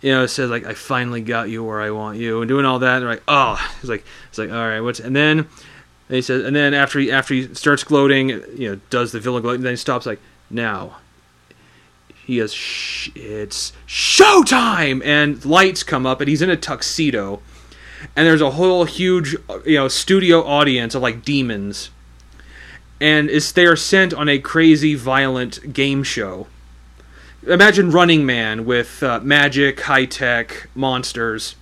you know says like I finally got you where I want you and doing all that and like ah, oh he's like it's like all right what's and then and he says and then after he after he starts gloating you know does the villain gloat and then he stops like now he goes Shh, it's showtime! And lights come up and he's in a tuxedo and there's a whole huge you know studio audience of like demons and is they are sent on a crazy violent game show. Imagine Running Man with uh, magic, high tech monsters.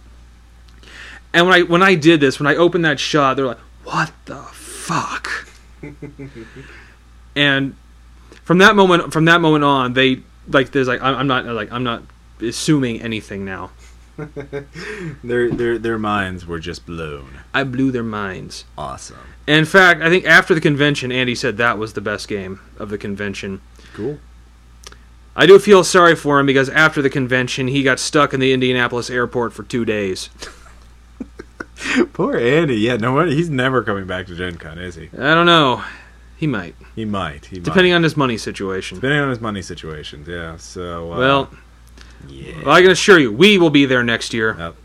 And when I when I did this, when I opened that shot, they're like, "What the fuck?" and from that moment from that moment on, they like there's like I'm I'm not like I'm not assuming anything now. their their their minds were just blown. I blew their minds. Awesome. In fact, I think after the convention, Andy said that was the best game of the convention. Cool. I do feel sorry for him because after the convention, he got stuck in the Indianapolis airport for two days. Poor Andy. Yeah, no wonder he's never coming back to Gen Con, is he? I don't know. He might, He might. He depending might. on his money situation. depending on his money situations. Yeah. So uh, Well, yeah. well, I can assure you, we will be there next year. Yep.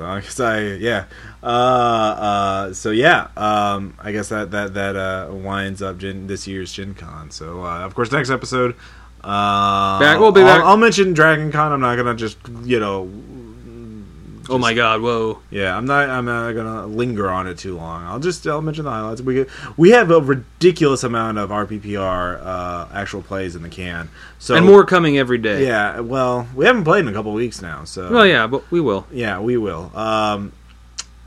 So I guess I yeah. Uh, uh, so yeah. Um, I guess that that that uh, winds up Gen, this year's Gen Con. So uh, of course, next episode. Uh, Back- we'll be I'll, back. I'll mention Dragon Con. I'm not gonna just you know Oh my God! Whoa. Yeah, I'm not. I'm not gonna linger on it too long. I'll just I'll mention the highlights. We we have a ridiculous amount of RPPR uh, actual plays in the can. So and more coming every day. Yeah. Well, we haven't played in a couple weeks now. So Well, yeah, but we will. yeah, we will. Um,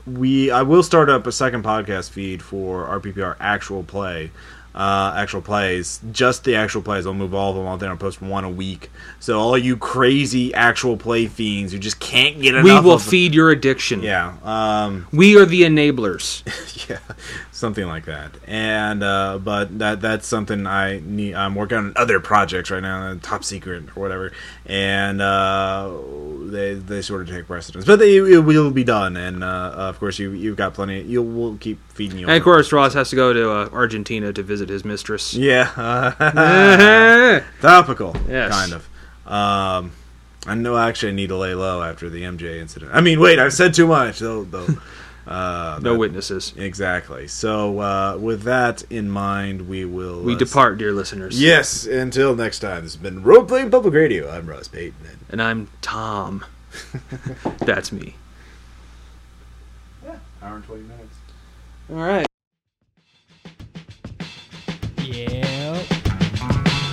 we I will start up a second podcast feed for RPPR actual play. Uh, actual plays, just the actual plays. I'll move all of them out there and post one a week. So all you crazy actual play fiends who just can't get enough. We will feed your addiction. Yeah. Um, We are the enablers. yeah, something like that. And uh, but that that's something I need. I'm working on other projects right now, top secret or whatever, and uh, they they sort of take precedence. But they, it will be done, and uh, of course you you've got plenty. You will keep feeding you. And of course, Ross has to go to uh, Argentina to visit his mistress. yeah, uh, topical, Yes. kind of. Um, I know. Actually, I need to lay low after the MJ incident. I mean, wait, I've said too much. Though, though. Uh, no that- witnesses. Exactly. So, uh, with that in mind, we will. We uh, depart, dear listeners. Yes. Until next time, this has been Role Playing Public Radio. I'm Ross Payton. And I'm Tom. That's me. Yeah, Hour and twenty minutes. All right. Yeah.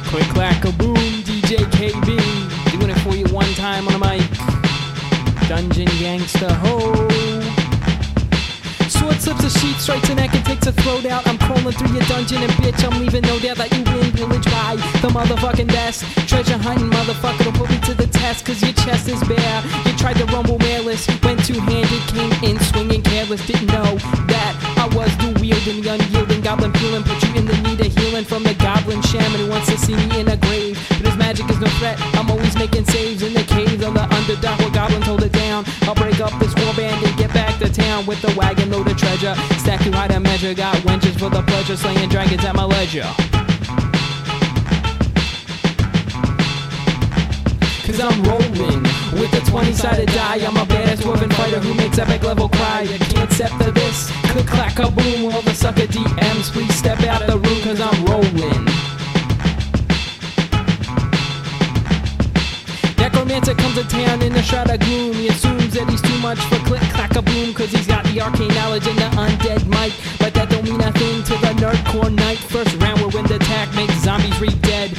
Quick clack a boom, DJ KB. Doing it for you one time on a mic. Dungeon gangsta ho. Sword slips a sheet straight to neck and takes a throat out. I'm crawling through your dungeon and bitch, I'm leaving no doubt that you win. Pillage by the motherfucking best. Treasure hunting, motherfucker, to put me to the test, cause your chest is bare. You tried to rumble mailers, went two handed, came in swinging careless. Didn't know that Was dual wielding, the unyielding goblin peeling. Put you in the need of healing from the goblin shaman who wants to see me in a grave. But his magic is no threat, I'm always making saves in the caves of the underdog where goblins hold it down. I'll break up this warband and get back to town with a wagon load of treasure. Stack too high to measure, got wenches for the pleasure, slaying dragons at my leisure. Cause I'm rolling with a 20 sided die. I'm a badass woman fighter who makes epic level cry. You can't step to this. Click, clack, a boom. All the sucker DMs, please step out the room cause I'm rolling. Necromancer comes to town in a shroud of gloom. He assumes that he's too much for click clack a boom, cause he's got the arcane knowledge and the undead might. But that don't mean a thing to the nerdcore knight. First round, whirlwind attack makes zombies re-dead.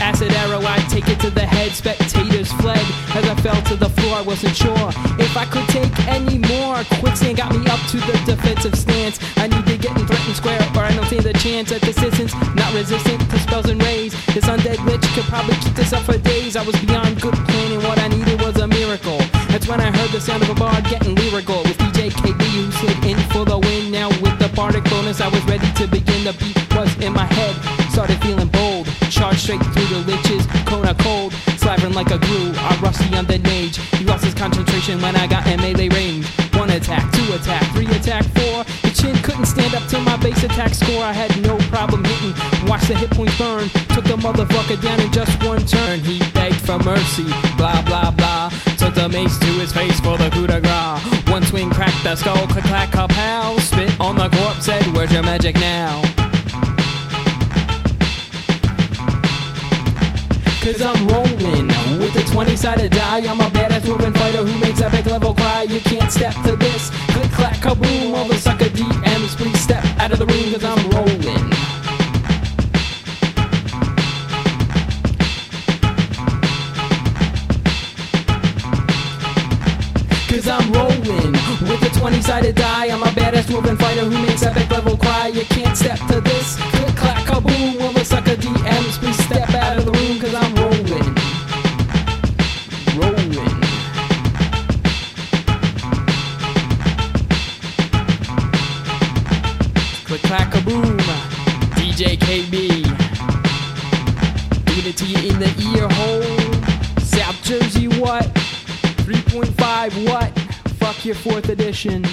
Acid arrow, I take it to the head. Spectators fled as I fell to the floor. I wasn't sure if I could take any more. Quicksand got me up to the defensive stance. I need to get in threatened square, or I don't stand a chance at distance. Not resistant to spells and rays. This undead witch could probably keep this up for days. I was beyond good planning. What I needed was a miracle. That's when I heard the sound of a bard getting lyrical. With DJ KB who slid in for the win. Now with the bardic bonus, I was ready to begin. Charged straight through the liches. Kona cold. Slavering like a glue. I rusty on the mage. He lost his concentration when I got in melee range. One attack, two attack, three attack, four. The chin couldn't stand up to my base attack score. I had no problem hitting. Watch the hit points burn. Took the motherfucker down in just one turn. He begged for mercy. Blah blah blah. Took the mace to his face for the coup de grace. One swing cracked the skull. Click clack kapow. Spit on the corpse. Said, Where's your magic now? Cause I'm rolling with a 20 sided die. I'm a badass woman fighter who makes epic level cry. You can't step to this. Click, clack, kaboom. All the sucker DMs, please step out of the room cause I'm rolling. Cause I'm rolling with a 20 sided die. I'm a badass woman fighter who makes epic level cry. You can't step to this. What? 3.5, what? Fuck your fourth edition.